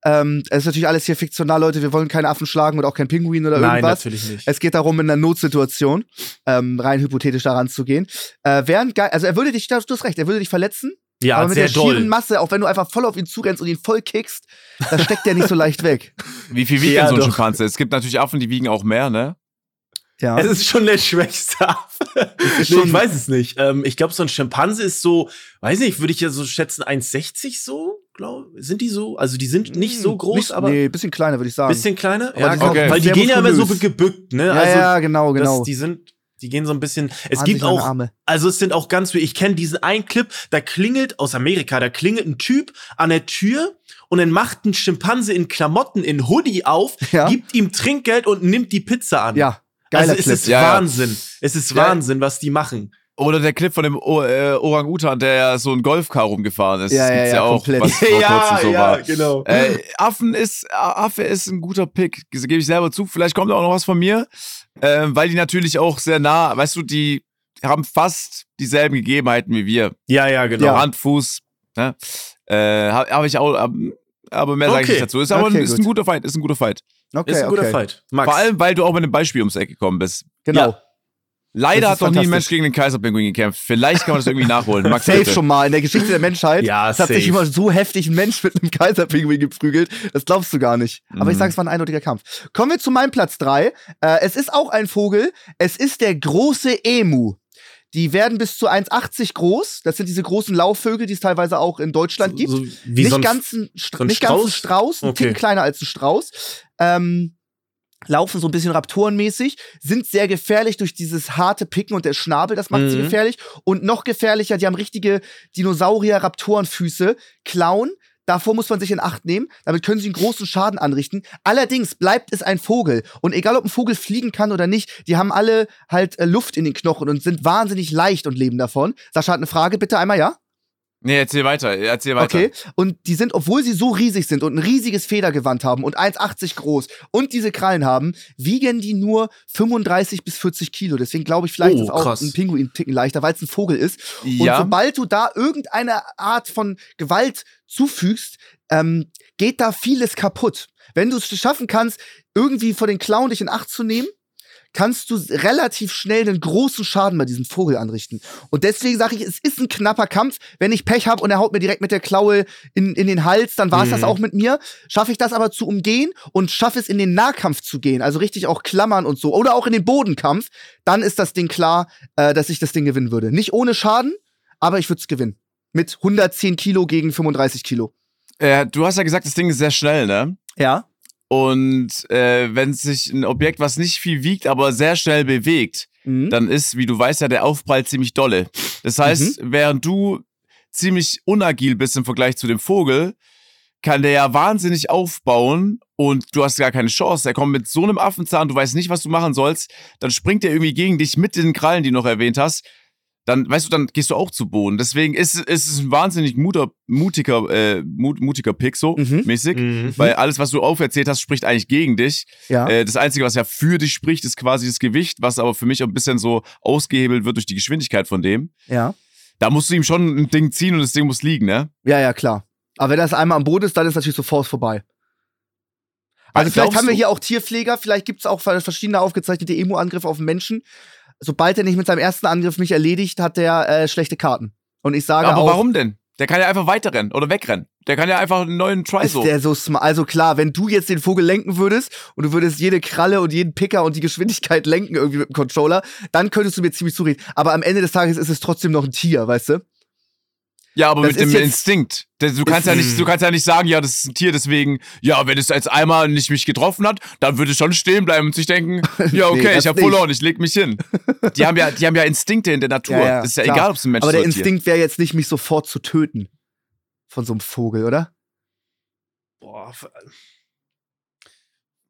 Ähm, es ist natürlich alles hier fiktional, Leute. Wir wollen keine Affen schlagen und auch keinen Pinguin oder Nein, irgendwas. natürlich nicht. Es geht darum, in einer Notsituation ähm, rein hypothetisch daran zu gehen. Äh, während also er würde dich, du hast recht, er würde dich verletzen, ja, aber mit sehr der schieren doll. Masse, auch wenn du einfach voll auf ihn zurennst und ihn voll kickst, da steckt der nicht so leicht weg. Wie viel wiegt Ja, denn so ein doch. Schimpanse? Es gibt natürlich Affen, die wiegen auch mehr, ne? Ja. Es ist schon der schwächste Affe. ist nee, schon- ich weiß es nicht. Ähm, ich glaube, so ein Schimpanse ist so, weiß nicht, würde ich ja so schätzen, 1,60 so, glaube Sind die so? Also die sind nicht so groß, Nicht- aber Nee, bisschen kleiner, würde ich sagen. bisschen kleiner. Aber Ja, okay. weil die gehen ja immer so gebückt, ne? ja, also ja, genau, das, genau. die sind, die gehen so ein bisschen. Es gibt auch, Arme. also es sind auch ganz viele. Ich kenne diesen einen Clip, da klingelt aus Amerika, da klingelt ein Typ an der Tür und dann macht ein Schimpanse in Klamotten in Hoodie auf, Ja. gibt ihm Trinkgeld und nimmt die Pizza an. Ja, geiler also es Clip. ist Ja, ja. Wahnsinn. Es ist Ja. Wahnsinn, was die machen. Oder der Clip von dem o äh, Orang-Utan, der ja so ein Golfcar rumgefahren ist. Ja, das ja, gibt's ja, ja auch, komplett. was vor kurzem so war. genau. Äh, Affen ist, Affe ist ein guter Pick, das gebe ich selber zu. Vielleicht kommt auch noch was von mir, ähm, weil die natürlich auch sehr nah, weißt du, die haben fast dieselben Gegebenheiten wie wir. Ja, ja, genau. Ja. Hand, Fuß, ne? Äh, habe hab ich auch, ab- aber mehr sage ich Okay. nicht dazu. Ist aber Okay, ein, ist gut. ein guter Fight, ist ein guter Fight. Okay, ist ein guter okay. Fight. Max. Vor allem, weil du auch mit einem Beispiel ums Eck gekommen bist. Genau. Leider hat noch nie ein. Mensch gegen den Kaiserpinguin gekämpft. Vielleicht kann man das irgendwie nachholen. Max, Safe bitte. schon mal in der Geschichte der Menschheit. Ja, es hat sich immer so heftig ein Mensch mit einem Kaiserpinguin geprügelt. Das glaubst du gar nicht. Aber ich Mhm. sage, es war ein eindeutiger Kampf. Kommen wir zu meinem Platz 3. Äh, es ist auch ein Vogel. Es ist der große Emu. Die werden bis zu 1,80 groß. Das sind diese großen Laufvögel, die es teilweise auch in Deutschland gibt. So, wie nicht so ein, ganz ein, St so ein nicht ganz ein Strauß? Strauß, ein Okay. Ticken kleiner als ein Strauß. Ähm, laufen so ein bisschen Raptorenmäßig, sind sehr gefährlich durch dieses harte Picken und der Schnabel, das macht sie Mhm. gefährlich. Und noch gefährlicher, die haben richtige Dinosaurier-Raptorenfüße, klauen. Davor muss man sich in Acht nehmen. Damit können sie einen großen Schaden anrichten. Allerdings bleibt es ein Vogel. Und egal, ob ein Vogel fliegen kann oder nicht, die haben alle halt äh, Luft in den Knochen und sind wahnsinnig leicht und leben davon. Sascha hat eine Frage, bitte einmal, ja? Nee, erzähl weiter, erzähl weiter. Okay. Und die sind, obwohl sie so riesig sind und ein riesiges Federgewand haben und 1,80 groß und diese Krallen haben, wiegen die nur 35 bis 40 Kilo. Deswegen glaube ich, vielleicht Oh, ist auch krass. ein Pinguin Ticken leichter, weil es ein Vogel ist. Und Ja. sobald du da irgendeine Art von Gewalt zufügst, ähm, geht da vieles kaputt. Wenn du es schaffen kannst, irgendwie vor den Clown dich in Acht zu nehmen, kannst du relativ schnell einen großen Schaden bei diesem Vogel anrichten. Und deswegen sage ich, es ist ein knapper Kampf. Wenn ich Pech habe und er haut mir direkt mit der Klaue in, in den Hals, dann war es das Mhm. auch mit mir. Schaffe ich das aber zu umgehen und schaffe es in den Nahkampf zu gehen, also richtig auch klammern und so, oder auch in den Bodenkampf, dann ist das Ding klar, äh, dass ich das Ding gewinnen würde. Nicht ohne Schaden, aber ich würde es gewinnen. Mit 110 Kilo gegen 35 Kilo. Äh, du hast ja gesagt, das Ding ist sehr schnell, ne? Ja. Und äh, wenn sich ein Objekt, was nicht viel wiegt, aber sehr schnell bewegt, Mhm. dann ist, wie du weißt, ja der Aufprall ziemlich dolle. Das heißt, während du ziemlich unagil bist im Vergleich zu dem Vogel, kann der ja wahnsinnig aufbauen und du hast gar keine Chance. Er kommt mit so einem Affenzahn, du weißt nicht, was du machen sollst, dann springt er irgendwie gegen dich mit den Krallen, die du noch erwähnt hast. Dann, weißt du, dann gehst du auch zu Boden. Deswegen ist, ist es ein wahnsinnig muter, mutiger, äh, mut, mutiger Pick so Mhm. mäßig. Mhm. Weil alles, was du auferzählt hast, spricht eigentlich gegen dich. Ja. Äh, das Einzige, was ja für dich spricht, ist quasi das Gewicht, was aber für mich ein bisschen so ausgehebelt wird durch die Geschwindigkeit von dem. ja. Da musst du ihm schon ein Ding ziehen und das Ding muss liegen, ne? Ja, ja, klar. Aber wenn das einmal am Boden ist, dann ist natürlich sofort vorbei. Also vielleicht Glaubst haben wir hier auch Tierpfleger, vielleicht gibt es auch verschiedene aufgezeichnete Emu-Angriffe auf Menschen. Sobald er nicht mit seinem ersten Angriff mich erledigt, hat der äh, schlechte Karten. Und ich sage Aber auch, warum denn? Der kann ja einfach weiterrennen oder wegrennen. Der kann ja einfach einen neuen Try Ist so. der so smart? Also klar, wenn du jetzt den Vogel lenken würdest und du würdest jede Kralle und jeden Picker und die Geschwindigkeit lenken irgendwie mit dem Controller, dann könntest du mir ziemlich zureden. Aber am Ende des Tages ist es trotzdem noch ein Tier, weißt du? Ja, aber Das mit dem jetzt- Instinkt. Du kannst ja nicht, du kannst ja nicht sagen, ja, das ist ein Tier, deswegen, ja, wenn es jetzt einmal nicht mich getroffen hat, dann würde es schon stehen bleiben und sich denken, ja, okay, das ich habe verloren, ich leg mich hin. Die haben ja, die haben ja Instinkte in der Natur. das ist ja klar. egal, ob es ein Mensch Aber ist der oder ein Tier. Instinkt wäre jetzt nicht, mich sofort zu töten. Von so einem Vogel, oder? Boah.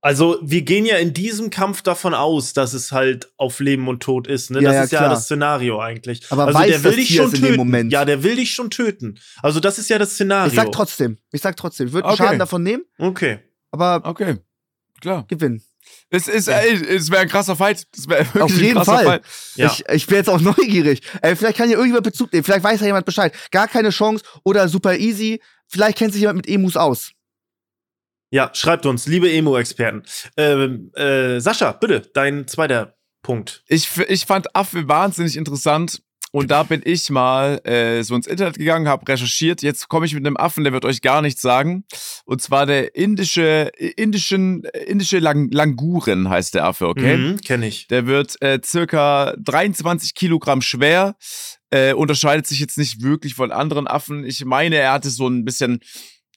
Also, wir gehen ja in diesem Kampf davon aus, dass es halt auf Leben und Tod ist. Ne? Ja, das ja, ist ja klar. das Szenario eigentlich. Aber also, weiß der will dich schon es in dem töten. Moment? Ja, der will dich schon töten. Also, das ist ja das Szenario. Ich sag trotzdem. Ich sag trotzdem. Ich würde einen Okay. Schaden davon nehmen, Okay. aber Okay, klar. gewinnen. Es ist, ey, es wäre ein krasser Fight. Es wäre wirklich Auf jeden Fall. Fight. Ja. Ich, ich bin jetzt auch neugierig. Ey, vielleicht kann hier irgendjemand Bezug nehmen. Vielleicht weiß ja jemand Bescheid. Gar keine Chance oder super easy. Vielleicht kennt sich jemand mit Emus aus. Ja, schreibt uns, liebe Emo-Experten. Ähm, äh, Sascha, bitte, dein zweiter Punkt. Ich, ich fand Affe wahnsinnig interessant. Und da bin ich mal äh, so ins Internet gegangen, habe recherchiert. Jetzt komme ich mit einem Affen, der wird euch gar nichts sagen. Und zwar der indische, indischen, indische Lang Languren heißt der Affe, okay? Mhm, Kenne ich. Der wird äh, circa 23 Kilogramm schwer, äh, unterscheidet sich jetzt nicht wirklich von anderen Affen. Ich meine, er hatte so ein bisschen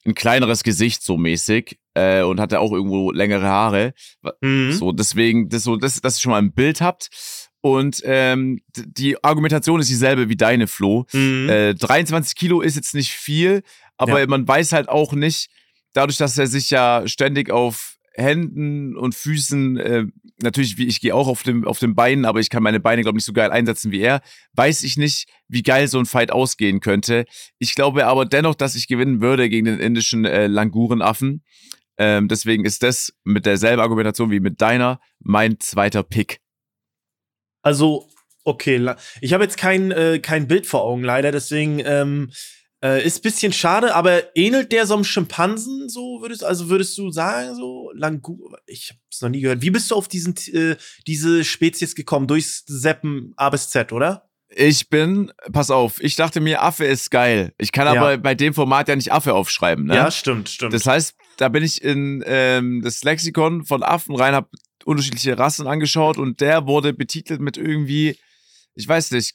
ein kleineres Gesicht so mäßig äh, und hatte auch irgendwo längere Haare. Mhm. So, deswegen, das so, dass, dass ihr schon mal ein Bild habt. Und ähm, die Argumentation ist dieselbe wie deine, Flo. Mhm. Äh, 23 Kilo ist jetzt nicht viel, aber Ja. man weiß halt auch nicht, dadurch, dass er sich ja ständig auf Händen und Füßen, äh, natürlich, wie ich gehe auch auf dem, auf den Beinen, aber ich kann meine Beine, glaube ich, nicht so geil einsetzen wie er, weiß ich nicht, wie geil so ein Fight ausgehen könnte. Ich glaube aber dennoch, dass ich gewinnen würde gegen den indischen äh, Langurenaffen. Ähm, deswegen ist das mit derselben Argumentation wie mit deiner mein zweiter Pick. Also, okay, ich habe jetzt kein, äh, kein Bild vor Augen, leider, deswegen ähm, äh, ist bisschen schade, aber ähnelt der so einem Schimpansen, so würdest also würdest du sagen, so Langu ich hab's noch nie gehört. Wie bist du auf diesen, äh, diese Spezies gekommen? Durchs Seppen A bis Z, oder? Ich bin, pass auf, ich dachte mir, Affe ist geil. Ich kann aber Ja. bei dem Format ja nicht Affe aufschreiben, ne? Ja, stimmt, stimmt. Das heißt, da bin ich in ähm, das Lexikon von Affen rein, habe unterschiedliche Rassen angeschaut und der wurde betitelt mit irgendwie, ich weiß nicht,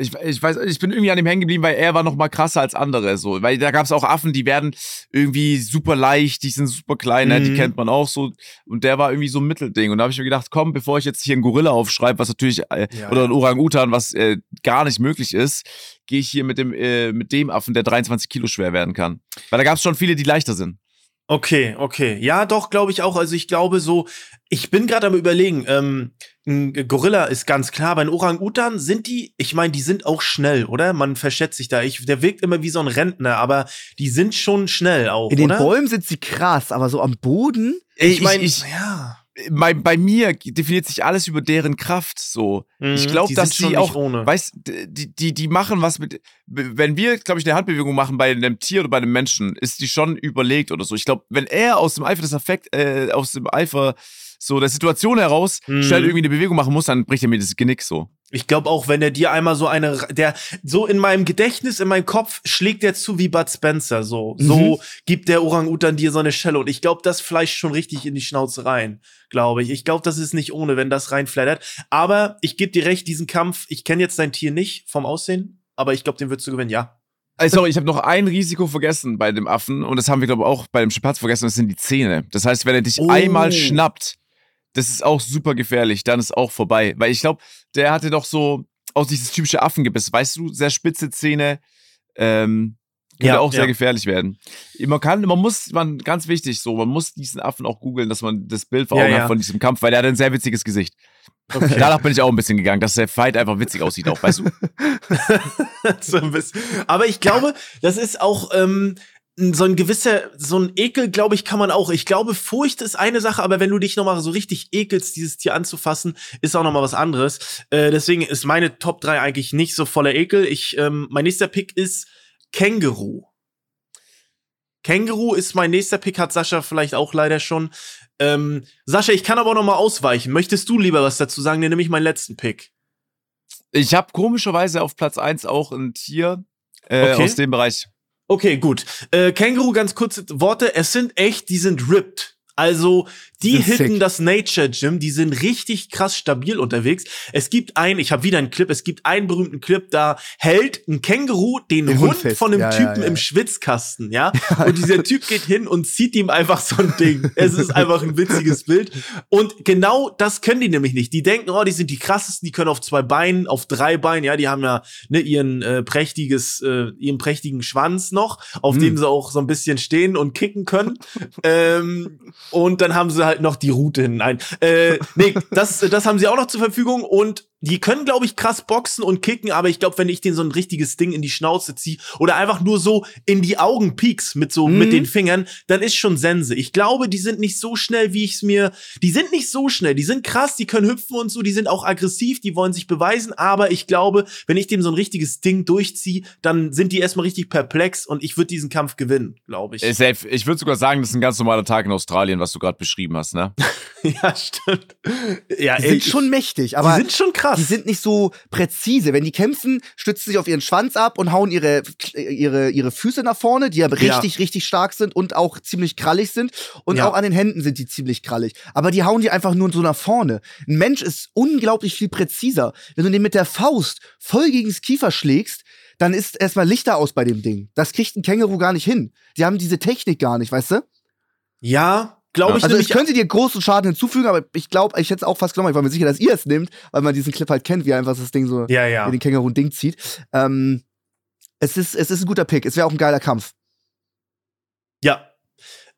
ich, ich weiß, ich bin irgendwie an dem hängen geblieben, weil er war noch mal krasser als andere, so, weil da gab es auch Affen, die werden irgendwie super leicht, die sind super klein, ne? die Mhm. kennt man auch so und der war irgendwie so ein Mittelding und da habe ich mir gedacht, komm, bevor ich jetzt hier einen Gorilla aufschreibe, was natürlich äh, Ja, oder ja. ein Orang-Utan, was äh, gar nicht möglich ist, gehe ich hier mit dem äh, mit dem Affen, der 23 Kilo schwer werden kann, weil da gab es schon viele, die leichter sind. Okay, okay. Ja, doch, glaube ich auch. Also ich glaube so, ich bin gerade am überlegen, ähm, ein Gorilla ist ganz klar, bei den Orang-Utan sind die, ich meine, die sind auch schnell, oder? Man verschätzt sich da. Ich, der wirkt immer wie so ein Rentner, aber die sind schon schnell auch, In den oder? Bäumen sind sie krass, aber so am Boden. ich meine, ich, ja. Bei, bei mir definiert sich alles über deren Kraft so. ich Mhm, glaube, die dass nicht auch, ohne. weißt, die, die, die machen was mit, wenn wir, glaube ich, eine Handbewegung machen bei einem Tier oder bei einem Menschen, ist die schon überlegt oder so. Ich glaube, wenn er aus dem Eifer des Affekt, äh, aus dem Eifer so der Situation heraus Mhm. schnell irgendwie eine Bewegung machen muss, dann bricht er mir das Genick so. Ich glaube auch, wenn er dir einmal so eine, der so in meinem Gedächtnis, in meinem Kopf schlägt er zu wie Bud Spencer. So, Mhm. so gibt der Orang-Utan dir so eine Schelle. Und ich glaube, das fleischt schon richtig in die Schnauze rein, glaube ich. Ich glaube, das ist nicht ohne, wenn das reinflattert. Aber ich gebe dir recht, diesen Kampf, ich kenne jetzt dein Tier nicht vom Aussehen, aber ich glaube, den würdest du gewinnen, ja. Sorry, ich habe noch ein Risiko vergessen bei dem Affen und das haben wir, glaube ich, auch bei dem Schimpanz vergessen, das sind die Zähne. Das heißt, wenn er dich Oh. einmal schnappt, das ist auch super gefährlich, dann ist auch vorbei. Weil ich glaube, der hatte doch so auch dieses typische Affengebiss, weißt du, sehr spitze Zähne, ähm, könnte Ja, auch sehr ja. gefährlich werden. Man kann, man muss, man, ganz wichtig so, man muss diesen Affen auch googeln, dass man das Bild vor Augen ja. hat von diesem Kampf, weil der hat ein sehr witziges Gesicht. Okay. Danach bin ich auch ein bisschen gegangen, dass der Fight einfach witzig aussieht auch, weißt du? so ein bisschen. Aber ich glaube, das ist auch ähm, so ein gewisser, so ein Ekel, glaube ich, kann man auch. Ich glaube, Furcht ist eine Sache, aber wenn du dich nochmal so richtig ekelst, dieses Tier anzufassen, ist auch nochmal was anderes. Äh, deswegen ist meine Top 3 eigentlich nicht so voller Ekel. Ich, ähm, mein nächster Pick ist Känguru. Känguru ist mein nächster Pick, hat Sascha vielleicht auch leider schon. Ähm, Sascha, ich kann aber noch mal ausweichen. Möchtest du lieber was dazu sagen? Dann nehme ich meinen letzten Pick. Ich habe komischerweise auf Platz 1 auch ein Tier, äh, Okay. aus dem Bereich. Okay, gut. Äh, Känguru, ganz kurze Worte. Es sind echt, die sind ripped. Also, die Sind hitten sick. das Nature Gym, die sind richtig krass stabil unterwegs. Es gibt einen, ich habe wieder einen Clip, es gibt einen berühmten Clip, da hält ein Känguru den, Den Hund Hund von einem Ja, ja, Typen ja. im Schwitzkasten, ja? Und dieser Typ geht hin und zieht ihm einfach so ein Ding. Es ist einfach ein witziges Bild. Und genau das können die nämlich nicht. Die denken, oh, die sind die krassesten, die können auf zwei Beinen, auf drei Beinen, ja, die haben ja ne, ihren äh, prächtiges, äh, ihren prächtigen Schwanz noch, auf Mm. dem sie auch so ein bisschen stehen und kicken können. ähm, und dann haben sie halt noch die Route hin. Nein, äh, nee, das, das haben sie auch noch zur Verfügung und die können, glaube ich, krass boxen und kicken, aber ich glaube, wenn ich denen so ein richtiges Ding in die Schnauze ziehe oder einfach nur so in die Augen pieks mit so Mhm. mit den Fingern, dann ist schon Sense. Ich glaube, die sind nicht so schnell, wie ich es mir. Die sind nicht so schnell. Die sind krass, die können hüpfen und so, die sind auch aggressiv, die wollen sich beweisen, aber ich glaube, wenn ich dem so ein richtiges Ding durchziehe, dann sind die erstmal richtig perplex und ich würde diesen Kampf gewinnen, glaube ich. Äh, safe. Ich würde sogar sagen, das ist ein ganz normaler Tag in Australien, was du gerade beschrieben hast, ne? ja, stimmt. Ja, Die ey, sind schon mächtig, aber die sind schon krass. Die sind nicht so präzise. Wenn die kämpfen, stützen sie sich auf ihren Schwanz ab und hauen ihre, ihre, ihre Füße nach vorne, die ja richtig, richtig stark sind und auch ziemlich krallig sind. Und Ja. auch an den Händen sind die ziemlich krallig. Aber die hauen die einfach nur so nach vorne. Ein Mensch ist unglaublich viel präziser. Wenn du den mit der Faust voll gegens Kiefer schlägst, dann ist erstmal Lichter aus bei dem Ding. Das kriegt ein Känguru gar nicht hin. Die haben diese Technik gar nicht, weißt du? ja, glaube ich Also es könnte dir großen Schaden hinzufügen, aber ich glaube, ich hätte es auch fast genommen. Ich war mir sicher, dass ihr es nehmt, weil man diesen Clip halt kennt, wie einfach das Ding so ja, ja. wie den Känguru ein Ding zieht. Ähm, es, ist, es ist ein guter Pick. Es wäre auch ein geiler Kampf. Ja.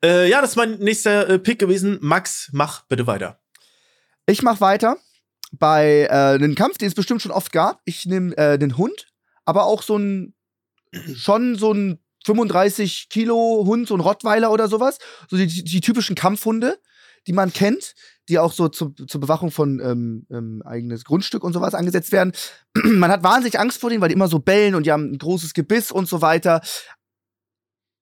Äh, ja, das ist mein nächster äh, Pick gewesen. Max, mach bitte weiter. Ich mache weiter bei äh, einem Kampf, den es bestimmt schon oft gab. Ich nehme äh, den Hund, aber auch so ein schon so ein 35 Kilo Hund, so ein Rottweiler oder sowas. So die, die typischen Kampfhunde, die man kennt, die auch so zu, zur Bewachung von ähm, ähm, eigenes Grundstück und sowas angesetzt werden. man hat wahnsinnig Angst vor denen, weil die immer so bellen und die haben ein großes Gebiss und so weiter.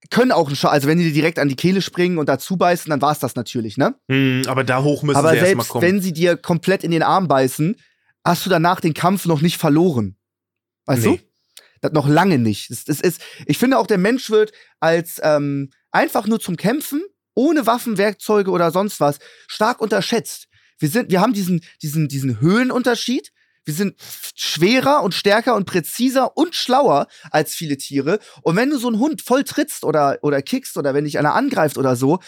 Können auch, einen Scha- also wenn die dir direkt an die Kehle springen und da zubeißen, dann war's das natürlich, ne? Hm, aber da hoch müssen Aber sie selbst kommen. wenn sie dir komplett in den Arm beißen, hast du danach den Kampf noch nicht verloren. Weißt Nee. du? Das noch lange nicht. Das, das ist, ich finde auch, der Mensch wird als ähm, einfach nur zum Kämpfen, ohne Waffen, Werkzeuge oder sonst was, stark unterschätzt. Wir, sind, wir haben diesen, diesen, diesen Höhenunterschied. Wir sind schwerer und stärker und präziser und schlauer als viele Tiere. Und wenn du so einen Hund voll trittst oder, oder kickst oder wenn dich einer angreift oder so,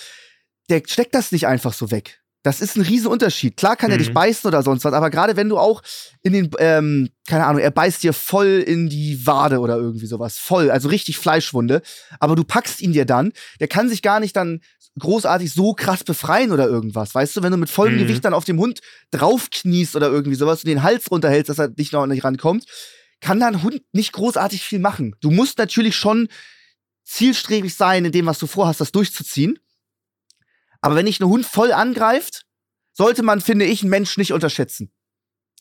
der steckt das nicht einfach so weg. Das ist ein Riesenunterschied. Klar kann er Mhm. dich beißen oder sonst was, aber gerade wenn du auch in den, ähm, keine Ahnung, er beißt dir voll in die Wade oder irgendwie sowas, voll, also richtig Fleischwunde, aber du packst ihn dir dann, der kann sich gar nicht dann großartig so krass befreien oder irgendwas, weißt du, wenn du mit vollem Mhm. Gewicht dann auf dem Hund draufkniest oder irgendwie sowas und den Hals runterhältst, dass er dich noch nicht rankommt, kann da ein Hund nicht großartig viel machen. Du musst natürlich schon zielstrebig sein in dem, was du vorhast, das durchzuziehen. Aber wenn dich ein Hund voll angreift, sollte man, finde ich, einen Mensch nicht unterschätzen.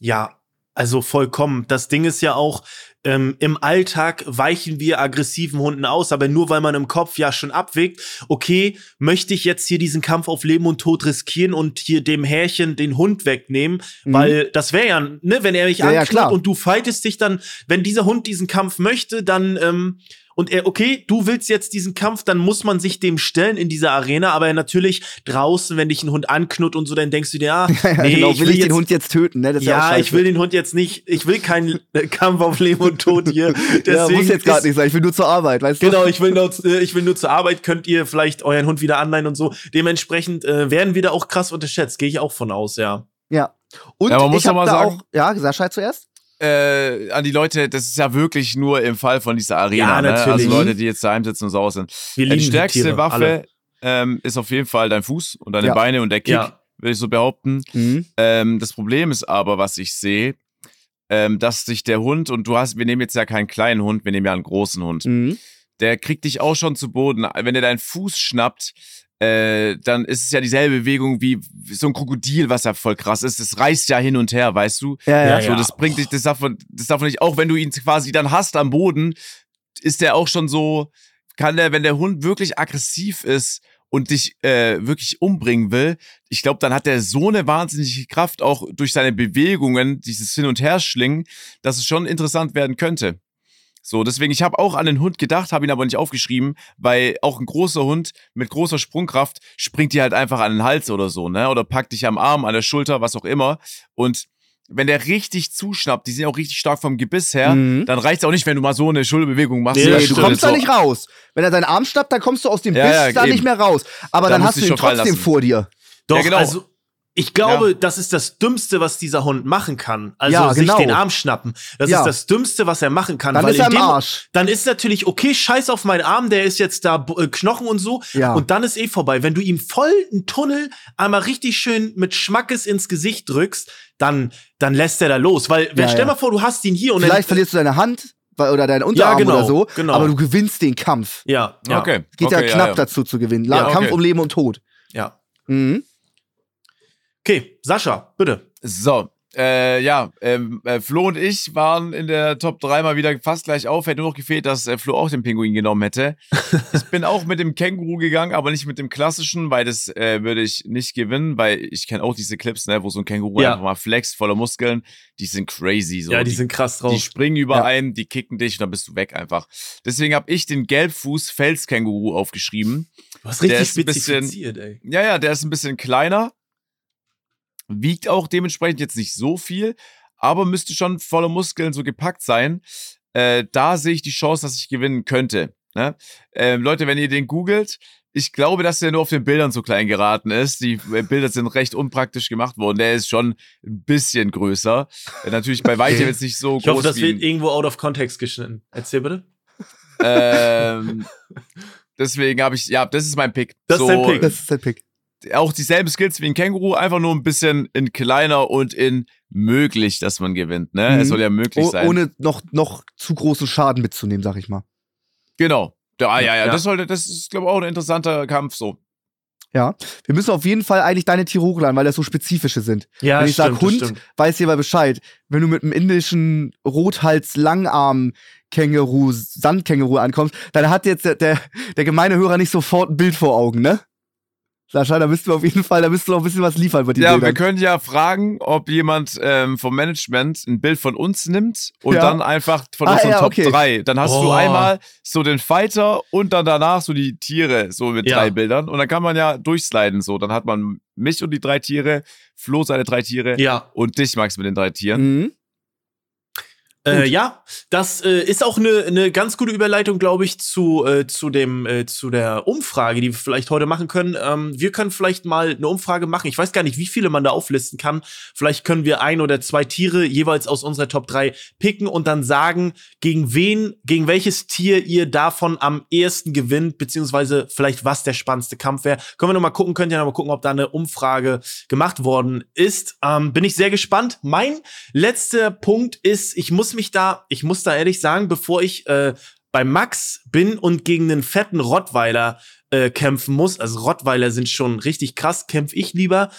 Ja, also vollkommen. Das Ding ist ja auch, ähm, im Alltag weichen wir aggressiven Hunden aus, aber nur weil man im Kopf ja schon abwägt, okay, möchte ich jetzt hier diesen Kampf auf Leben und Tod riskieren und hier dem Härchen den Hund wegnehmen, Mhm. weil das wäre ja, ne, wenn er mich Ja, ja, anknurrt klar. und du fightest dich dann, wenn dieser Hund diesen Kampf möchte, dann ähm, und er, okay, du willst jetzt diesen Kampf, dann muss man sich dem stellen in dieser Arena, aber natürlich draußen, wenn dich ein Hund anknurrt und so, dann denkst du dir, ah, nee, genau, ich will will ich jetzt den Hund jetzt töten, ne? Das ist ja, auch ja, ich will den Hund jetzt nicht, ich will keinen äh, Kampf auf Leben und Tod hier. Deswegen ja, muss jetzt gerade nicht sein, ich will nur zur Arbeit, weißt du? Genau, ich will, nur, äh, ich will nur zur Arbeit, könnt ihr vielleicht euren Hund wieder anleihen und so. Dementsprechend äh, werden wir da auch krass unterschätzt, gehe ich auch von aus, ja. Ja. Und Ja, man muss ich hab da sagen- auch, ja, Sascha zuerst? Äh, an die Leute, das ist ja wirklich nur im Fall von dieser Arena. Ja, Ne? natürlich. Also Leute, die jetzt daheim sitzen und sauer sind. Wir Äh, die stärkste Tiere, Waffe ähm, ist auf jeden Fall dein Fuß und deine Ja. Beine und der Kick, Ja. würde ich so behaupten. Mhm. Ähm, das Problem ist aber, was ich sehe, ähm, dass sich der Hund, und du hast, wir nehmen jetzt ja keinen kleinen Hund, wir nehmen ja einen großen Hund, Mhm. der kriegt dich auch schon zu Boden. Wenn er deinen Fuß schnappt, äh, dann ist es ja dieselbe Bewegung wie so ein Krokodil, was ja voll krass ist. Das reißt ja hin und her, weißt du? Ja, ja. Ja, So, das bringt dich, das darf, man, das darf man nicht, auch wenn du ihn quasi dann hast am Boden, ist der auch schon so, kann der, wenn der Hund wirklich aggressiv ist und dich äh, wirklich umbringen will, ich glaube, dann hat er so eine wahnsinnige Kraft auch durch seine Bewegungen, dieses Hin- und Herschlingen, dass es schon interessant werden könnte. So, deswegen, ich habe auch an den Hund gedacht, habe ihn aber nicht aufgeschrieben, weil auch ein großer Hund mit großer Sprungkraft springt dir halt einfach an den Hals oder so, ne? Oder packt dich am Arm, an der Schulter, was auch immer. Und wenn der richtig zuschnappt, die sind auch richtig stark vom Gebiss her, Mhm. dann reicht's auch nicht, wenn du mal so eine Schulterbewegung machst. Nee, du kommst so. da nicht raus. Wenn er deinen Arm schnappt, dann kommst du aus dem Ja, Biss ja, da eben. nicht mehr raus. Aber Da dann musst hast du ihn trotzdem vor dir. Doch, Ja, genau. also ich glaube, das ist das Dümmste, was dieser Hund machen kann. Also Ja, sich genau. den Arm schnappen. Das Ja. ist das Dümmste, was er machen kann. Dann weil ist er im dem- Arsch. Dann ist natürlich, okay, scheiß auf meinen Arm, der ist jetzt da äh, Knochen und so. Ja. Und dann ist eh vorbei. Wenn du ihm voll einen Tunnel einmal richtig schön mit Schmackes ins Gesicht drückst, dann, dann lässt er da los. Weil, wenn, Ja, stell ja. mal vor, du hast ihn hier und Vielleicht dann, verlierst du deine Hand oder deinen Unterarm genau, oder so, genau. aber du gewinnst den Kampf. Ja, ja. Okay. Geht okay, ja knapp ja. dazu zu gewinnen. Ja, okay. Kampf um Leben und Tod. ja. Mhm. Okay, Sascha, bitte. So, äh, ja, ähm, äh, Flo und ich waren in der Top 3 mal wieder fast gleich auf. Hätte nur noch gefehlt, dass äh, Flo auch den Pinguin genommen hätte. ich bin auch mit dem Känguru gegangen, aber nicht mit dem klassischen, weil das äh, würde ich nicht gewinnen, weil ich kenne auch diese Clips, ne, wo so ein Känguru Ja. einfach mal flext, voller Muskeln. Die sind crazy. So. ja, die, sind krass drauf. Die springen über Ja. einen, die kicken dich und dann bist du weg einfach. Deswegen habe ich den Gelbfuß-Felskänguru aufgeschrieben. du hast der richtig ist ein bisschen- ey. Ja, ja, der ist ein bisschen kleiner. Wiegt auch dementsprechend jetzt nicht so viel, aber müsste schon voller Muskeln so gepackt sein. Äh, da sehe ich die Chance, dass ich gewinnen könnte. Ne? Ähm, Leute, wenn ihr den googelt, ich glaube, dass der nur auf den Bildern so klein geraten ist. Die äh, Bilder sind recht unpraktisch gemacht worden. Der ist schon ein bisschen größer. Äh, natürlich bei weitem jetzt nicht so Ich hoffe, groß das wie wird ein- irgendwo out of context geschnitten. Erzähl bitte. ähm, deswegen habe ich, ja, das ist mein Pick. Das ist dein Pick. Das ist der Pick. Auch dieselben Skills wie ein Känguru, einfach nur ein bisschen in kleiner und in möglich, dass man gewinnt. Ne? Mhm. Es soll ja möglich Oh, sein. ohne noch, noch zu großen Schaden mitzunehmen, sag ich mal. genau. Ja, ja, ja, Ja. Das, sollte, das ist, glaube ich, auch ein interessanter Kampf so. Ja. Wir müssen auf jeden Fall eigentlich deine Tiere hochladen, weil das so spezifische sind. Ja, Wenn ich sag Hund, weiß jeder Bescheid. Wenn du mit einem indischen Rothals-Langarm-Känguru, Sandkänguru ankommst, dann hat jetzt der, der, der gemeine Hörer nicht sofort ein Bild vor Augen, ne? Sascha, da müsst du auf jeden Fall, da müsst du noch ein bisschen was liefern bei Ja, wir Bildern. können ja fragen, ob jemand ähm, vom Management ein Bild von uns nimmt und Ja. dann einfach von Ah, unseren ja, Top okay. 3. Dann hast du Oh. einmal so den Fighter und dann danach so die Tiere, so mit Ja. drei Bildern. Und dann kann man ja durchsliden so. Dann hat man mich und die drei Tiere, Flo seine drei Tiere Ja, und dich, Max, mit den drei Tieren. Mhm. Äh, ja, das äh, ist auch eine ne ganz gute Überleitung, glaube ich, zu, äh, zu, dem, äh, zu der Umfrage, die wir vielleicht heute machen können. Ähm, wir können vielleicht mal eine Umfrage machen. Ich weiß gar nicht, wie viele man da auflisten kann. Vielleicht können wir ein oder zwei Tiere jeweils aus unserer Top 3 picken und dann sagen, gegen wen, gegen welches Tier ihr davon am ehesten gewinnt, beziehungsweise vielleicht was der spannendste Kampf wäre. Können wir noch mal gucken, könnt ihr noch mal gucken, ob da eine Umfrage gemacht worden ist. Ähm, bin ich sehr gespannt. Mein letzter Punkt ist, ich muss mich da, ich muss da ehrlich sagen, bevor ich äh, bei Max bin und gegen einen fetten Rottweiler äh, kämpfen muss, also Rottweiler sind schon richtig krass, kämpfe ich lieber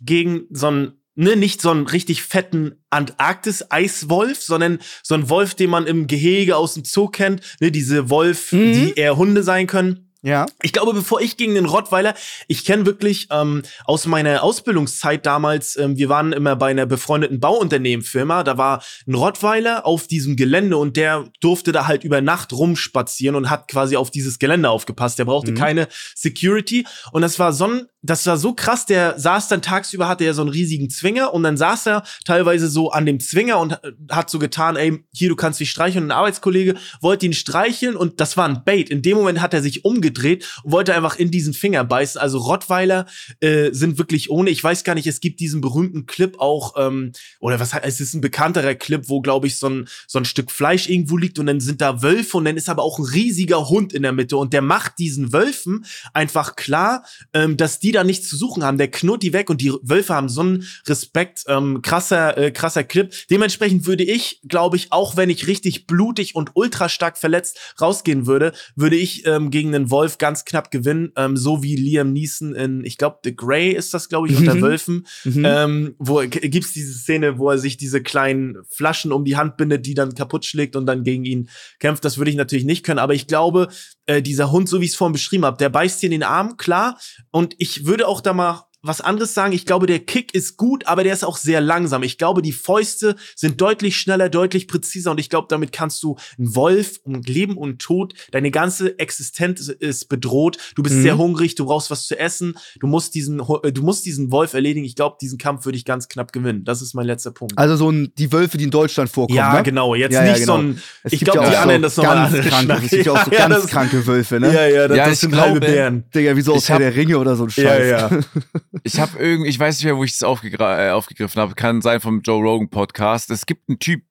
gegen so einen, ne, nicht so einen richtig fetten Antarktis-Eiswolf, sondern so einen Wolf, den man im Gehege aus dem Zoo kennt, ne, diese Wolf, Mhm. die eher Hunde sein können. Ja. Ich glaube, bevor ich gegen den Rottweiler, ich kenne wirklich ähm, aus meiner Ausbildungszeit damals, ähm, wir waren immer bei einer befreundeten Bauunternehmenfirma, da war ein Rottweiler auf diesem Gelände und der durfte da halt über Nacht rumspazieren und hat quasi auf dieses Gelände aufgepasst. Der brauchte Mhm. keine Security und das war so ein, das war so krass, der saß dann tagsüber, hatte er so einen riesigen Zwinger und dann saß er teilweise so an dem Zwinger und äh, hat so getan, ey, hier, du kannst mich streicheln. Und ein Arbeitskollege wollte ihn streicheln und das war ein Bait. In dem Moment hat er sich umgedreht und wollte einfach in diesen Finger beißen. Also Rottweiler äh, sind wirklich ohne. Ich weiß gar nicht, es gibt diesen berühmten Clip auch, ähm, oder was, es ist ein bekannterer Clip, wo, glaube ich, so ein, so ein Stück Fleisch irgendwo liegt und dann sind da Wölfe und dann ist aber auch ein riesiger Hund in der Mitte und der macht diesen Wölfen einfach klar, ähm, dass die da nichts zu suchen haben. Der knurrt die weg und die Wölfe haben so einen Respekt. Ähm, krasser, äh, krasser Clip. Dementsprechend würde ich, glaube ich, auch wenn ich richtig blutig und ultra stark verletzt rausgehen würde, würde ich ähm, gegen den Wolf ganz knapp gewinnen. Ähm, so wie Liam Neeson in, ich glaube, The Grey ist das, glaube ich, unter Mhm. Wölfen. Mhm. Ähm, wo gibt's diese Szene, wo er sich diese kleinen Flaschen um die Hand bindet, die dann kaputt schlägt und dann gegen ihn kämpft. Das würde ich natürlich nicht können, aber ich glaube, äh, dieser Hund, so wie ich es vorhin beschrieben habe, der beißt dir in den Arm, klar. Und ich würde auch da mal was anderes sagen. Ich glaube, der Kick ist gut, aber der ist auch sehr langsam. Ich glaube, die Fäuste sind deutlich schneller, deutlich präziser und ich glaube, damit kannst du einen Wolf um Leben und Tod, deine ganze Existenz ist bedroht. Du bist Mhm. sehr hungrig, du brauchst was zu essen, du musst diesen, äh, du musst diesen Wolf erledigen. Ich glaube, diesen Kampf würde ich ganz knapp gewinnen. Das ist mein letzter Punkt. Also so ein, die Wölfe, die in Deutschland vorkommen, ja, ne? genau. Jetzt Ja, ja, nicht genau. so ein. Es ich glaube, ja die auch anderen, so das nochmal andere kranke, Schnack. Es gibt ja auch so ganz das- kranke Wölfe, ne? Ja, ja, das, das sind halbe Bären. Digga, wie so aus Herr der Ringe oder so ein Scheiß. Ja, ja. Ich habe irgendwie, ich weiß nicht mehr, wo ich es aufgegra- äh, aufgegriffen habe. Kann sein vom Joe Rogan Podcast. Es gibt einen Typ,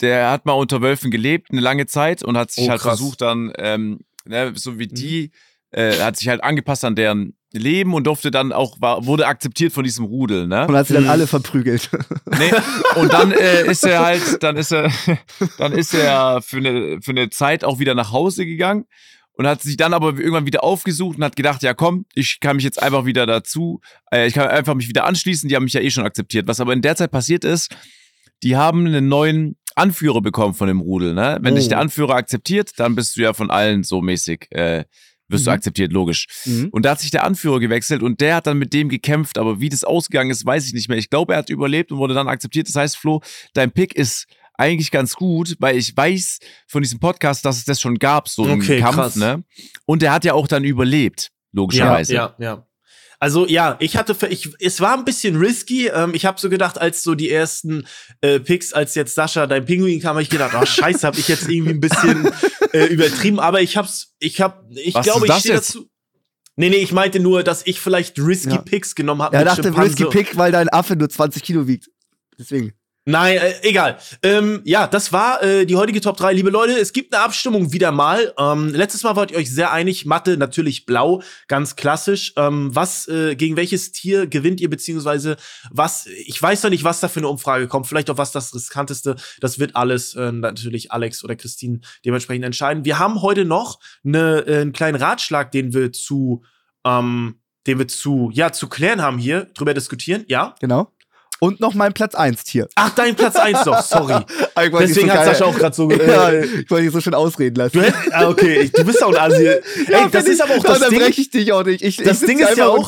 der hat mal unter Wölfen gelebt, eine lange Zeit und hat sich Oh, halt krass. versucht dann, ähm, ne, so wie die, äh, hat sich halt angepasst an deren Leben und durfte dann auch, war, wurde akzeptiert von diesem Rudel, ne? Und hat sie dann Mhm. alle verprügelt. Nee, und dann äh, ist er halt, dann ist er, dann ist er für eine, für eine Zeit auch wieder nach Hause gegangen und hat sich dann aber irgendwann wieder aufgesucht und hat gedacht, ja komm, ich kann mich jetzt einfach wieder dazu, äh, ich kann einfach mich wieder anschließen, die haben mich ja eh schon akzeptiert. Was aber in der Zeit passiert ist, die haben einen neuen Anführer bekommen von dem Rudel, ne? Wenn Oh. dich der Anführer akzeptiert, dann bist du ja von allen so mäßig, äh, wirst du Mhm. akzeptiert, logisch. Mhm. Und da hat sich der Anführer gewechselt und der hat dann mit dem gekämpft, aber wie das ausgegangen ist, weiß ich nicht mehr. Ich glaube, er hat überlebt und wurde dann akzeptiert. Das heißt, Flo, dein Pick ist eigentlich ganz gut, weil ich weiß von diesem Podcast, dass es das schon gab, so einen Okay, Kampf, krass. ne? Und er hat ja auch dann überlebt, Ja, logischerweise. ja, ja. Also ja, ich hatte, für, ich, es war ein bisschen risky. Ähm, ich habe so gedacht, als so die ersten äh, Picks, als jetzt Sascha dein Pinguin kam, habe ich gedacht, oh Scheiße, habe ich jetzt irgendwie ein bisschen äh, übertrieben. Aber ich hab's, ich hab, ich glaube, ich stehe dazu. Nee, nee, ich meinte nur, dass ich vielleicht risky Ja. Picks genommen habe. Er dachte Schimpanse. Risky Pick, weil dein Affe nur 20 Kilo wiegt. Deswegen. Nein, äh, egal. Ähm, ja, das war äh, die heutige Top 3. Liebe Leute, es gibt eine Abstimmung wieder mal. Ähm, letztes Mal wart ihr euch sehr einig. Mathe natürlich blau, ganz klassisch. Ähm, was, äh, gegen welches Tier gewinnt ihr, beziehungsweise was, ich weiß noch nicht, was da für eine Umfrage kommt. Vielleicht auch was das riskanteste. Das wird alles äh, natürlich Alex oder Christine dementsprechend entscheiden. Wir haben heute noch eine, äh, einen kleinen Ratschlag, den wir zu, ähm, den wir zu, ja, zu klären haben hier, drüber diskutieren. Ja. Genau. Und noch mein Platz 1 Tier. Ach, dein Platz 1 noch, sorry. Ich Deswegen so hat Sascha auch gerade so. Ja, Äh, ich wollte dich so schön ausreden lassen. du ah, okay, ich- du bist auch ein Asi. Ey, das ist aber auch das Ding. breche ich dich auch nicht. Ich, Das ich Ding ist ja auch-.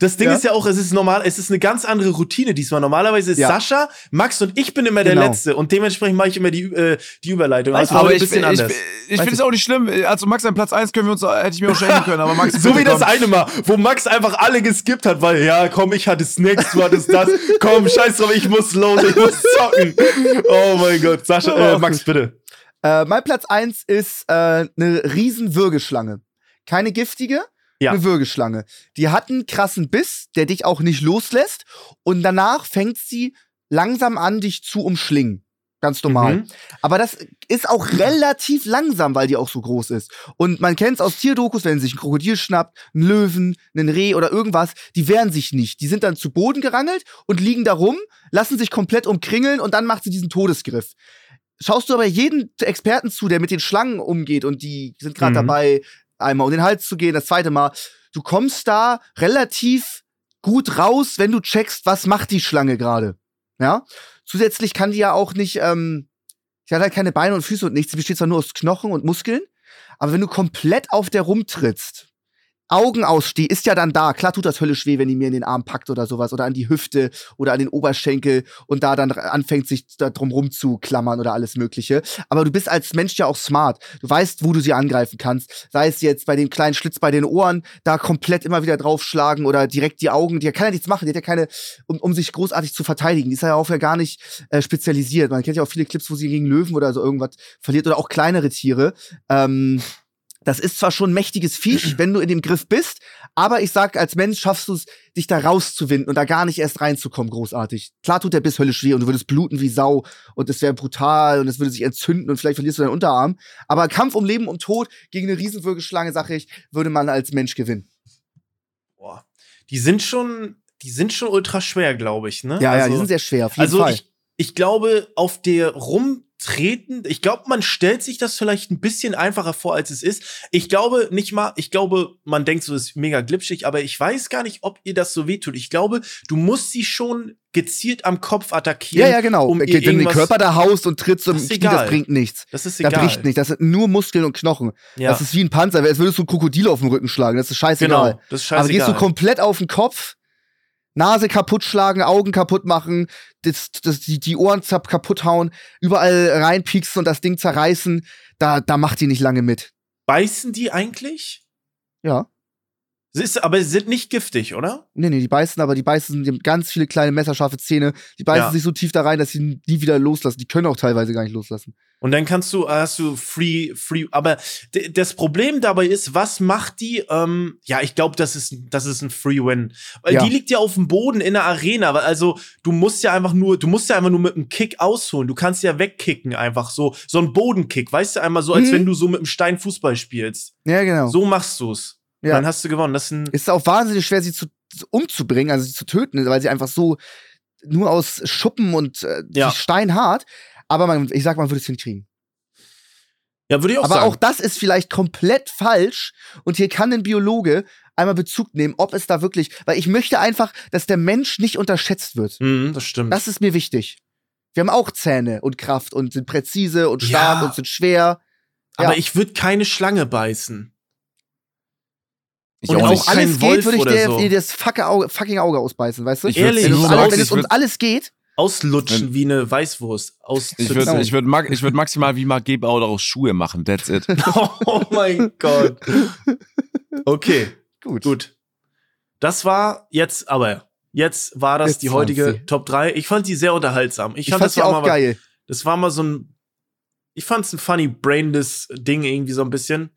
Das Ding Ja. ist ja auch, es ist normal, es ist eine ganz andere Routine diesmal. Normalerweise ist Ja. Sascha, Max und ich bin immer der Genau. Letzte und dementsprechend mache ich immer die, äh, die Überleitung. Also Aber ich, ein bisschen ich, anders. ich, Weiß finde es auch nicht schlimm. Also Max, an Platz 1 können wir uns, hätte ich mir auch schenken können, aber Max, so wie das eine Mal, wo Max einfach alle geskippt hat, weil, ja, komm, ich hatte Snacks, du hattest das. komm, scheiß drauf, ich muss los, ich muss zocken. Oh mein Gott, Sascha, äh, Max, bitte. Äh, mein Platz 1 ist äh, eine riesen Würgeschlange. Keine giftige, Ja. eine Würgeschlange. Die hat einen krassen Biss, der dich auch nicht loslässt. Und danach fängt sie langsam an, dich zu umschlingen. Ganz normal. Mhm. Aber das ist auch relativ langsam, weil die auch so groß ist. Und man kennt es aus Tierdokus, wenn sich ein Krokodil schnappt, ein Löwen, ein Reh oder irgendwas, die wehren sich nicht. Die sind dann zu Boden gerangelt und liegen da rum, lassen sich komplett umkringeln und dann macht sie diesen Todesgriff. Schaust du aber jeden Experten zu, der mit den Schlangen umgeht und die sind gerade Mhm. dabei, einmal um den Hals zu gehen, das zweite Mal, du kommst da relativ gut raus, wenn du checkst, was macht die Schlange gerade. Ja? Zusätzlich kann die ja auch nicht, ähm, sie hat halt keine Beine und Füße und nichts, sie besteht zwar nur aus Knochen und Muskeln, aber wenn du komplett auf der rumtrittst, Augen aussteh, ist ja dann da. Klar tut das höllisch weh, wenn die mir in den Arm packt oder sowas oder an die Hüfte oder an den Oberschenkel und da dann anfängt, sich da drum rumzuklammern oder alles Mögliche. Aber du bist als Mensch ja auch smart. Du weißt, wo du sie angreifen kannst. Sei es jetzt bei dem kleinen Schlitz bei den Ohren, da komplett immer wieder draufschlagen oder direkt die Augen. Die kann ja nichts machen. Die hat ja keine, um, um sich großartig zu verteidigen. Die ist ja auch ja gar nicht äh, spezialisiert. Man kennt ja auch viele Clips, wo sie gegen Löwen oder so irgendwas verliert oder auch kleinere Tiere. Ähm, das ist zwar schon ein mächtiges Viech, wenn du in dem Griff bist, aber ich sag, als Mensch schaffst du es, dich da rauszuwinden und da gar nicht erst reinzukommen, großartig. Klar tut der Biss höllisch weh und du würdest bluten wie Sau und es wäre brutal und es würde sich entzünden und vielleicht verlierst du deinen Unterarm. Aber Kampf um Leben und Tod gegen eine Riesenwürgeschlange, sag ich, würde man als Mensch gewinnen. Boah. Die sind schon, die sind schon ultra schwer, glaube ich, ne? Ja, ja, Also- die sind sehr schwer, auf jeden also Fall. ich, ich glaube, auf der rumtreten, ich glaube, man stellt sich das vielleicht ein bisschen einfacher vor, als es ist. Ich glaube nicht mal, ich glaube, man denkt so, es ist mega glitschig, aber ich weiß gar nicht, ob ihr das so wehtut. Ich glaube, du musst sie schon gezielt am Kopf ja, attackieren. ja, genau. um Wenn ihr du den Körper da haust und trittst und Das Knie, das bringt nichts. Das ist egal. bricht nicht. Das sind nur Muskeln und Knochen. Ja, Das ist wie ein Panzer, als würdest du ein Krokodil auf den Rücken schlagen. Das ist scheißegal. genau. Das ist Aber gehst du scheißegal. komplett auf den Kopf, Nase kaputt schlagen, Augen kaputt machen, das, das, die, die Ohren kaputt hauen, überall reinpieksen und das Ding zerreißen, da, da macht die nicht lange mit. Beißen die eigentlich? Ja. Sie ist, aber sie sind nicht giftig, oder? Nee, nee, die beißen, aber die beißen, die haben ganz viele kleine messerscharfe Zähne. Die beißen Ja. sich so tief da rein, dass sie nie wieder loslassen. Die können auch teilweise gar nicht loslassen. Und dann kannst du, hast du free, free, aber das Problem dabei ist, was macht die? Ähm, ja, ich glaube, das ist, das ist ein Free Win. Weil Ja. die liegt ja auf dem Boden in der Arena. weil Also, du musst ja einfach nur, du musst ja einfach nur mit einem Kick ausholen. Du kannst ja wegkicken einfach so. So ein Bodenkick, weißt du, einmal so, als Mhm. wenn du so mit einem Stein Fußball spielst. Ja, genau. So machst du's. Ja. Dann hast du gewonnen. Das ist ein, ist auch wahnsinnig schwer, sie zu, umzubringen, also sie zu töten, weil sie einfach so nur aus Schuppen und äh, Ja. steinhart. Aber man, ich sag, man würde es hinkriegen. ja, würde ich auch Aber sagen. auch das ist vielleicht komplett falsch. Und hier kann ein Biologe einmal Bezug nehmen, ob es da wirklich, weil ich möchte einfach, dass der Mensch nicht unterschätzt wird. Mhm, das stimmt. Das ist mir wichtig. Wir haben auch Zähne und Kraft und sind präzise und stark Ja. und sind schwer. aber ja. ich würde keine Schlange beißen. Ich Und auch auch alles geht, würde ich dir, so. dir das fucking Auge, fucking Auge ausbeißen, weißt du? Ich Ehrlich? wenn, es alles, wenn es uns alles geht, Auslutschen wie eine Weißwurst. Ich würde ich würd, mag, ich würd maximal wie Marc Gebauer daraus Schuhe machen. That's it. Oh mein Gott. Okay, gut. gut. Das war jetzt aber. Jetzt war das Jetzt die heutige sie. Top 3. Ich fand die sehr unterhaltsam. Ich, Ich fand, fand das sie war auch mal, geil. Das war mal so ein. Ich fand's ein funny, brainless Ding irgendwie so ein bisschen.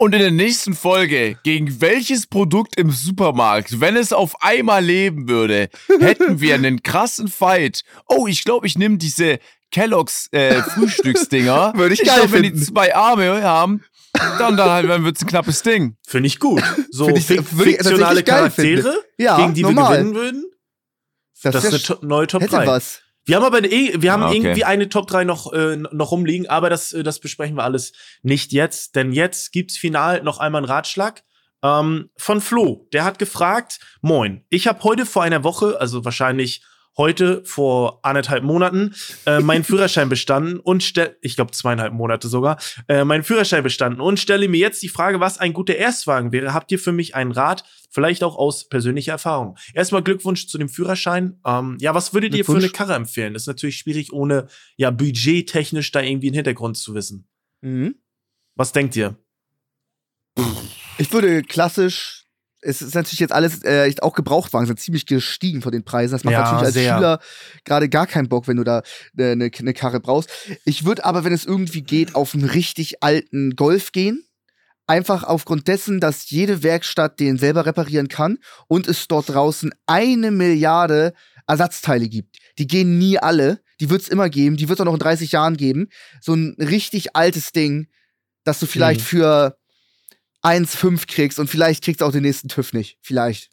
Und in der nächsten Folge, gegen welches Produkt im Supermarkt, wenn es auf einmal leben würde, hätten wir einen krassen Fight. Oh, ich glaube, ich nehme diese Kellogg's äh, Frühstücksdinger. Würde ich ich geil glaub, wenn die finden. zwei Arme haben, dann, dann, halt, dann wird's ein knappes Ding. Finde ich gut. So Find ich- fiktionale finden. Charaktere, Ja, gegen die normal. wir gewinnen würden. Das, Das, ist ist eine to neue Top hätte 3. was. Wir haben aber eh, wir haben Ah, okay. irgendwie eine Top 3 noch, äh, noch rumliegen, aber das, äh, das besprechen wir alles nicht jetzt, denn jetzt gibt's final noch einmal einen Ratschlag ähm, von Flo. Der hat gefragt: Moin, ich habe heute vor einer Woche, also wahrscheinlich heute vor anderthalb Monaten, äh, meinen Führerschein bestanden und stell, ich glaube zweieinhalb Monate sogar, äh, meinen Führerschein bestanden und stelle mir jetzt die Frage, was ein guter Erstwagen wäre. Habt ihr für mich einen Rat? Vielleicht auch aus persönlicher Erfahrung. Erstmal Glückwunsch zu dem Führerschein. Ähm, ja, was würdet ihr für eine. Karre empfehlen? Das ist natürlich schwierig, ohne ja budgettechnisch da irgendwie einen Hintergrund zu wissen. Mhm. Was denkt ihr? Ich würde klassisch, es ist natürlich jetzt alles, äh, auch Gebrauchtwagen sind ziemlich gestiegen von den Preisen. Das macht Ja, natürlich als sehr. Schüler gerade gar keinen Bock, wenn du da eine ne, ne Karre brauchst. Ich würde aber, wenn es irgendwie geht, auf einen richtig alten Golf gehen. Einfach aufgrund dessen, dass jede Werkstatt den selber reparieren kann und es dort draußen eine Milliarde Ersatzteile gibt. Die gehen nie alle. Die wird es immer geben. Die wird es auch noch in 30 Jahren geben. So ein richtig altes Ding, das du vielleicht Mhm. für 1,5 kriegst und vielleicht kriegst du auch den nächsten TÜV nicht. Vielleicht.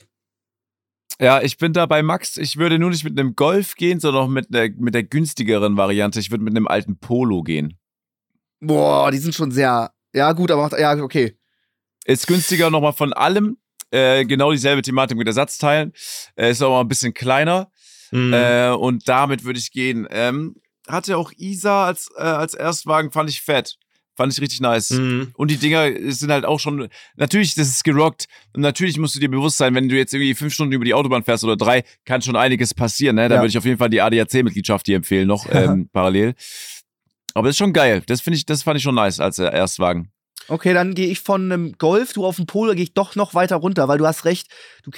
Ja, ich bin da bei Max. Ich würde nur nicht mit einem Golf gehen, sondern auch mit, der mit der günstigeren Variante. Ich würde mit einem alten Polo gehen. Boah, die sind schon sehr. Ja, gut, aber macht. Ja, okay. Ist günstiger nochmal von allem. Äh, genau dieselbe Thematik mit Ersatzteilen. Äh, ist auch mal ein bisschen kleiner. Mhm. Äh, und damit würde ich gehen. Ähm, hatte auch Isa als, äh, als Erstwagen, fand ich fett. Fand ich richtig nice. Mhm. Und die Dinger sind halt auch schon, natürlich, das ist gerockt. Und natürlich musst du dir bewusst sein, wenn du jetzt irgendwie fünf Stunden über die Autobahn fährst oder drei, kann schon einiges passieren. Ne? Da Ja. würde ich auf jeden Fall die ADAC-Mitgliedschaft dir empfehlen, noch ähm, parallel. Aber das ist schon geil. Das finde ich, das fand ich schon nice als äh, Erstwagen. Okay, dann gehe ich von einem Golf, du auf dem Polo, gehe ich doch noch weiter runter, weil du hast recht. Du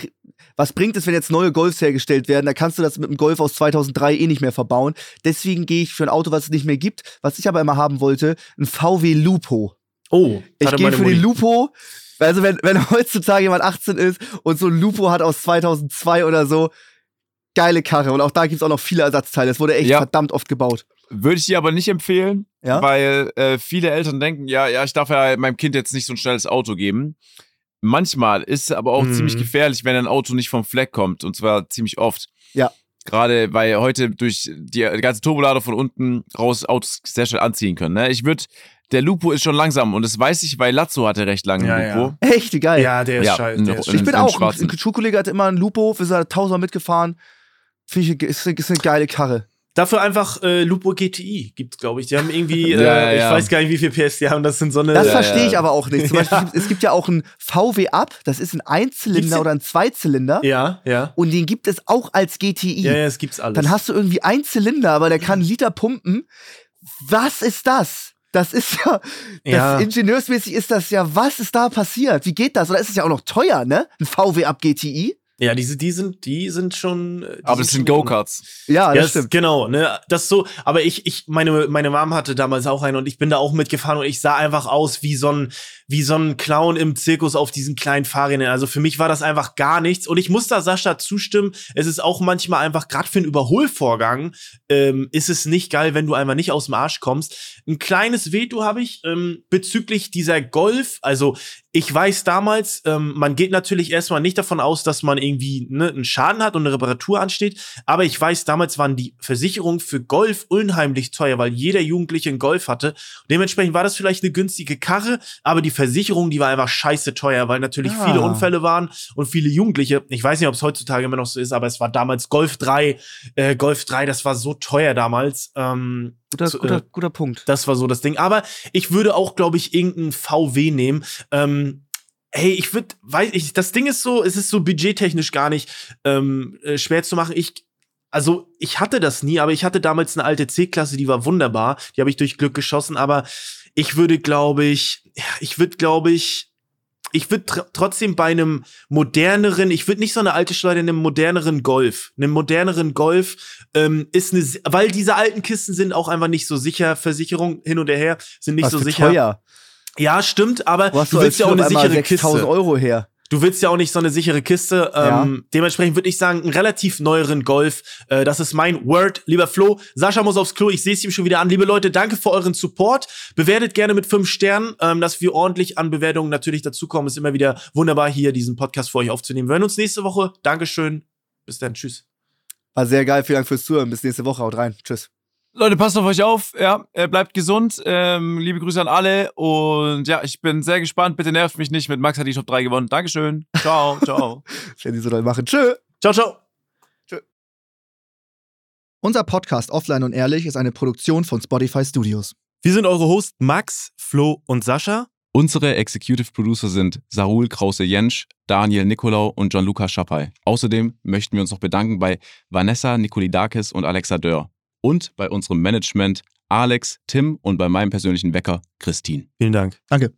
was bringt es, wenn jetzt neue Golfs hergestellt werden? Da kannst du das mit dem Golf aus 2003 eh nicht mehr verbauen. Deswegen gehe ich für ein Auto, was es nicht mehr gibt, was ich aber immer haben wollte, ein VW Lupo. Oh, Ich gehe für den Mutti. Lupo. Also wenn, wenn heutzutage jemand 18 ist und so ein Lupo hat aus 2002 oder so, geile Karre. Und auch da gibt's auch noch viele Ersatzteile. Es wurde echt Ja. verdammt oft gebaut. Würde ich dir aber nicht empfehlen, Ja? weil äh, viele Eltern denken, ja, ja, ich darf ja meinem Kind jetzt nicht so ein schnelles Auto geben. Manchmal ist es aber auch Mhm. ziemlich gefährlich, wenn ein Auto nicht vom Fleck kommt. Und zwar ziemlich oft. Ja. Gerade weil heute durch die ganze Turbolader von unten raus Autos sehr schnell anziehen können. Ne? Ich würde, der Lupo ist schon langsam und das weiß ich, weil Lazzo hatte recht lange Ja, Lupo. Echt, wie geil. Ja, der ist Ja, scheiße. Der ist ich bin auch, ein Schulkollege hatte immer einen Lupo, wir sind da tausendmal mitgefahren. Finde ich, ist, ist eine geile Karre. Dafür einfach äh, Lupo GTI gibt's, glaube ich. Die haben irgendwie, äh, Ja, ja, ich ja. weiß gar nicht, wie viel PS die haben. Das sind so eine. Das Ja, verstehe ja. ich aber auch nicht. Zum Beispiel, gibt- es gibt ja auch einen VW Up, das ist ein Einzylinder oder ein Zweizylinder. ja, ja. Und den gibt es auch als GTI. Ja, ja, es gibt's alles. Dann hast du irgendwie einen Zylinder, aber der kann einen Liter pumpen. Was ist das? Das ist ja, das Ja. ingenieursmäßig ist das ja, was ist da passiert? Wie geht das? Oder ist es ja auch noch teuer, ne? Ein VW Up GTI? Ja, diese, die sind, die sind schon. äh, Die Aber das sind schon- Go-Karts. Ja, das das stimmt. genau, ne, das so, aber ich, ich, meine, meine Mom hatte damals auch einen und ich bin da auch mitgefahren und ich sah einfach aus wie so ein, wie so ein Clown im Zirkus auf diesen kleinen Fahrrädern. Also für mich war das einfach gar nichts und ich muss da Sascha zustimmen. Es ist auch manchmal einfach, gerade für einen Überholvorgang, ähm, ist es nicht geil, wenn du einfach nicht aus dem Arsch kommst. Ein kleines Veto habe ich ähm, bezüglich dieser Golf. Also ich weiß damals, ähm, man geht natürlich erstmal nicht davon aus, dass man irgendwie ne, einen Schaden hat und eine Reparatur ansteht. Aber ich weiß, damals waren die Versicherungen für Golf unheimlich teuer, weil jeder Jugendliche einen Golf hatte. Dementsprechend war das vielleicht eine günstige Karre, aber die Versicherung, die war einfach scheiße teuer, weil natürlich Ah. viele Unfälle waren und viele Jugendliche. Ich weiß nicht, ob es heutzutage immer noch so ist, aber es war damals Golf 3. Äh, Golf 3, das war so teuer damals. Ähm, Guter, so, guter, äh, guter Punkt. das war so das Ding. Aber ich würde auch, glaube ich, irgendeinen VW nehmen. Ähm, hey, ich würde, weiß ich, das Ding ist so, es ist so budgettechnisch gar nicht ähm, äh, schwer zu machen. Ich, also ich hatte das nie, aber ich hatte damals eine alte C-Klasse, die war wunderbar. Die habe ich durch Glück geschossen. Aber ich würde, glaube ich, ich würde, glaube ich, ich würde tr trotzdem bei einem moderneren, ich würde nicht so eine alte Schleuder, einem moderneren Golf, einem moderneren Golf ähm, ist eine, weil diese alten Kisten sind auch einfach nicht so sicher, Versicherung hin und her sind nicht Was so sicher. teuer. Ja, stimmt, aber du willst ja auch eine sichere 6000 Kiste. Euro her. Du willst ja auch nicht so eine sichere Kiste. Ähm, Dementsprechend würde ich sagen, einen relativ neueren Golf. Äh, das ist mein Word, lieber Flo. Sascha muss aufs Klo. Ich sehe es ihm schon wieder an. Liebe Leute, danke für euren Support. Bewertet gerne mit fünf Sternen, ähm, dass wir ordentlich an Bewertungen natürlich dazukommen. Ist immer wieder wunderbar, hier diesen Podcast für euch aufzunehmen. Wir hören uns nächste Woche. Dankeschön. Bis dann. Tschüss. War sehr geil. Vielen Dank fürs Zuhören. Bis nächste Woche. Haut rein. Tschüss. Leute, passt auf euch auf. Ja, äh, bleibt gesund. Ähm, liebe Grüße an alle. Und ja, ich bin sehr gespannt. Bitte nervt mich nicht. Mit Max hat die Top 3 gewonnen. Dankeschön. Ciao, ciao. Werden die so doll machen. Tschö. Ciao, ciao. Unser Podcast Offline und Ehrlich ist eine Produktion von Spotify Studios. Wir sind eure Hosts Max, Flo und Sascha. Unsere Executive Producer sind Sarul Krause-Jensch, Daniel Nicolau und Gianluca Schappai. Außerdem möchten wir uns noch bedanken bei Vanessa Nikolidakis und Alexa Dörr. Und bei unserem Management Alex, Tim und bei meinem persönlichen Wecker Christine. Vielen Dank. Danke.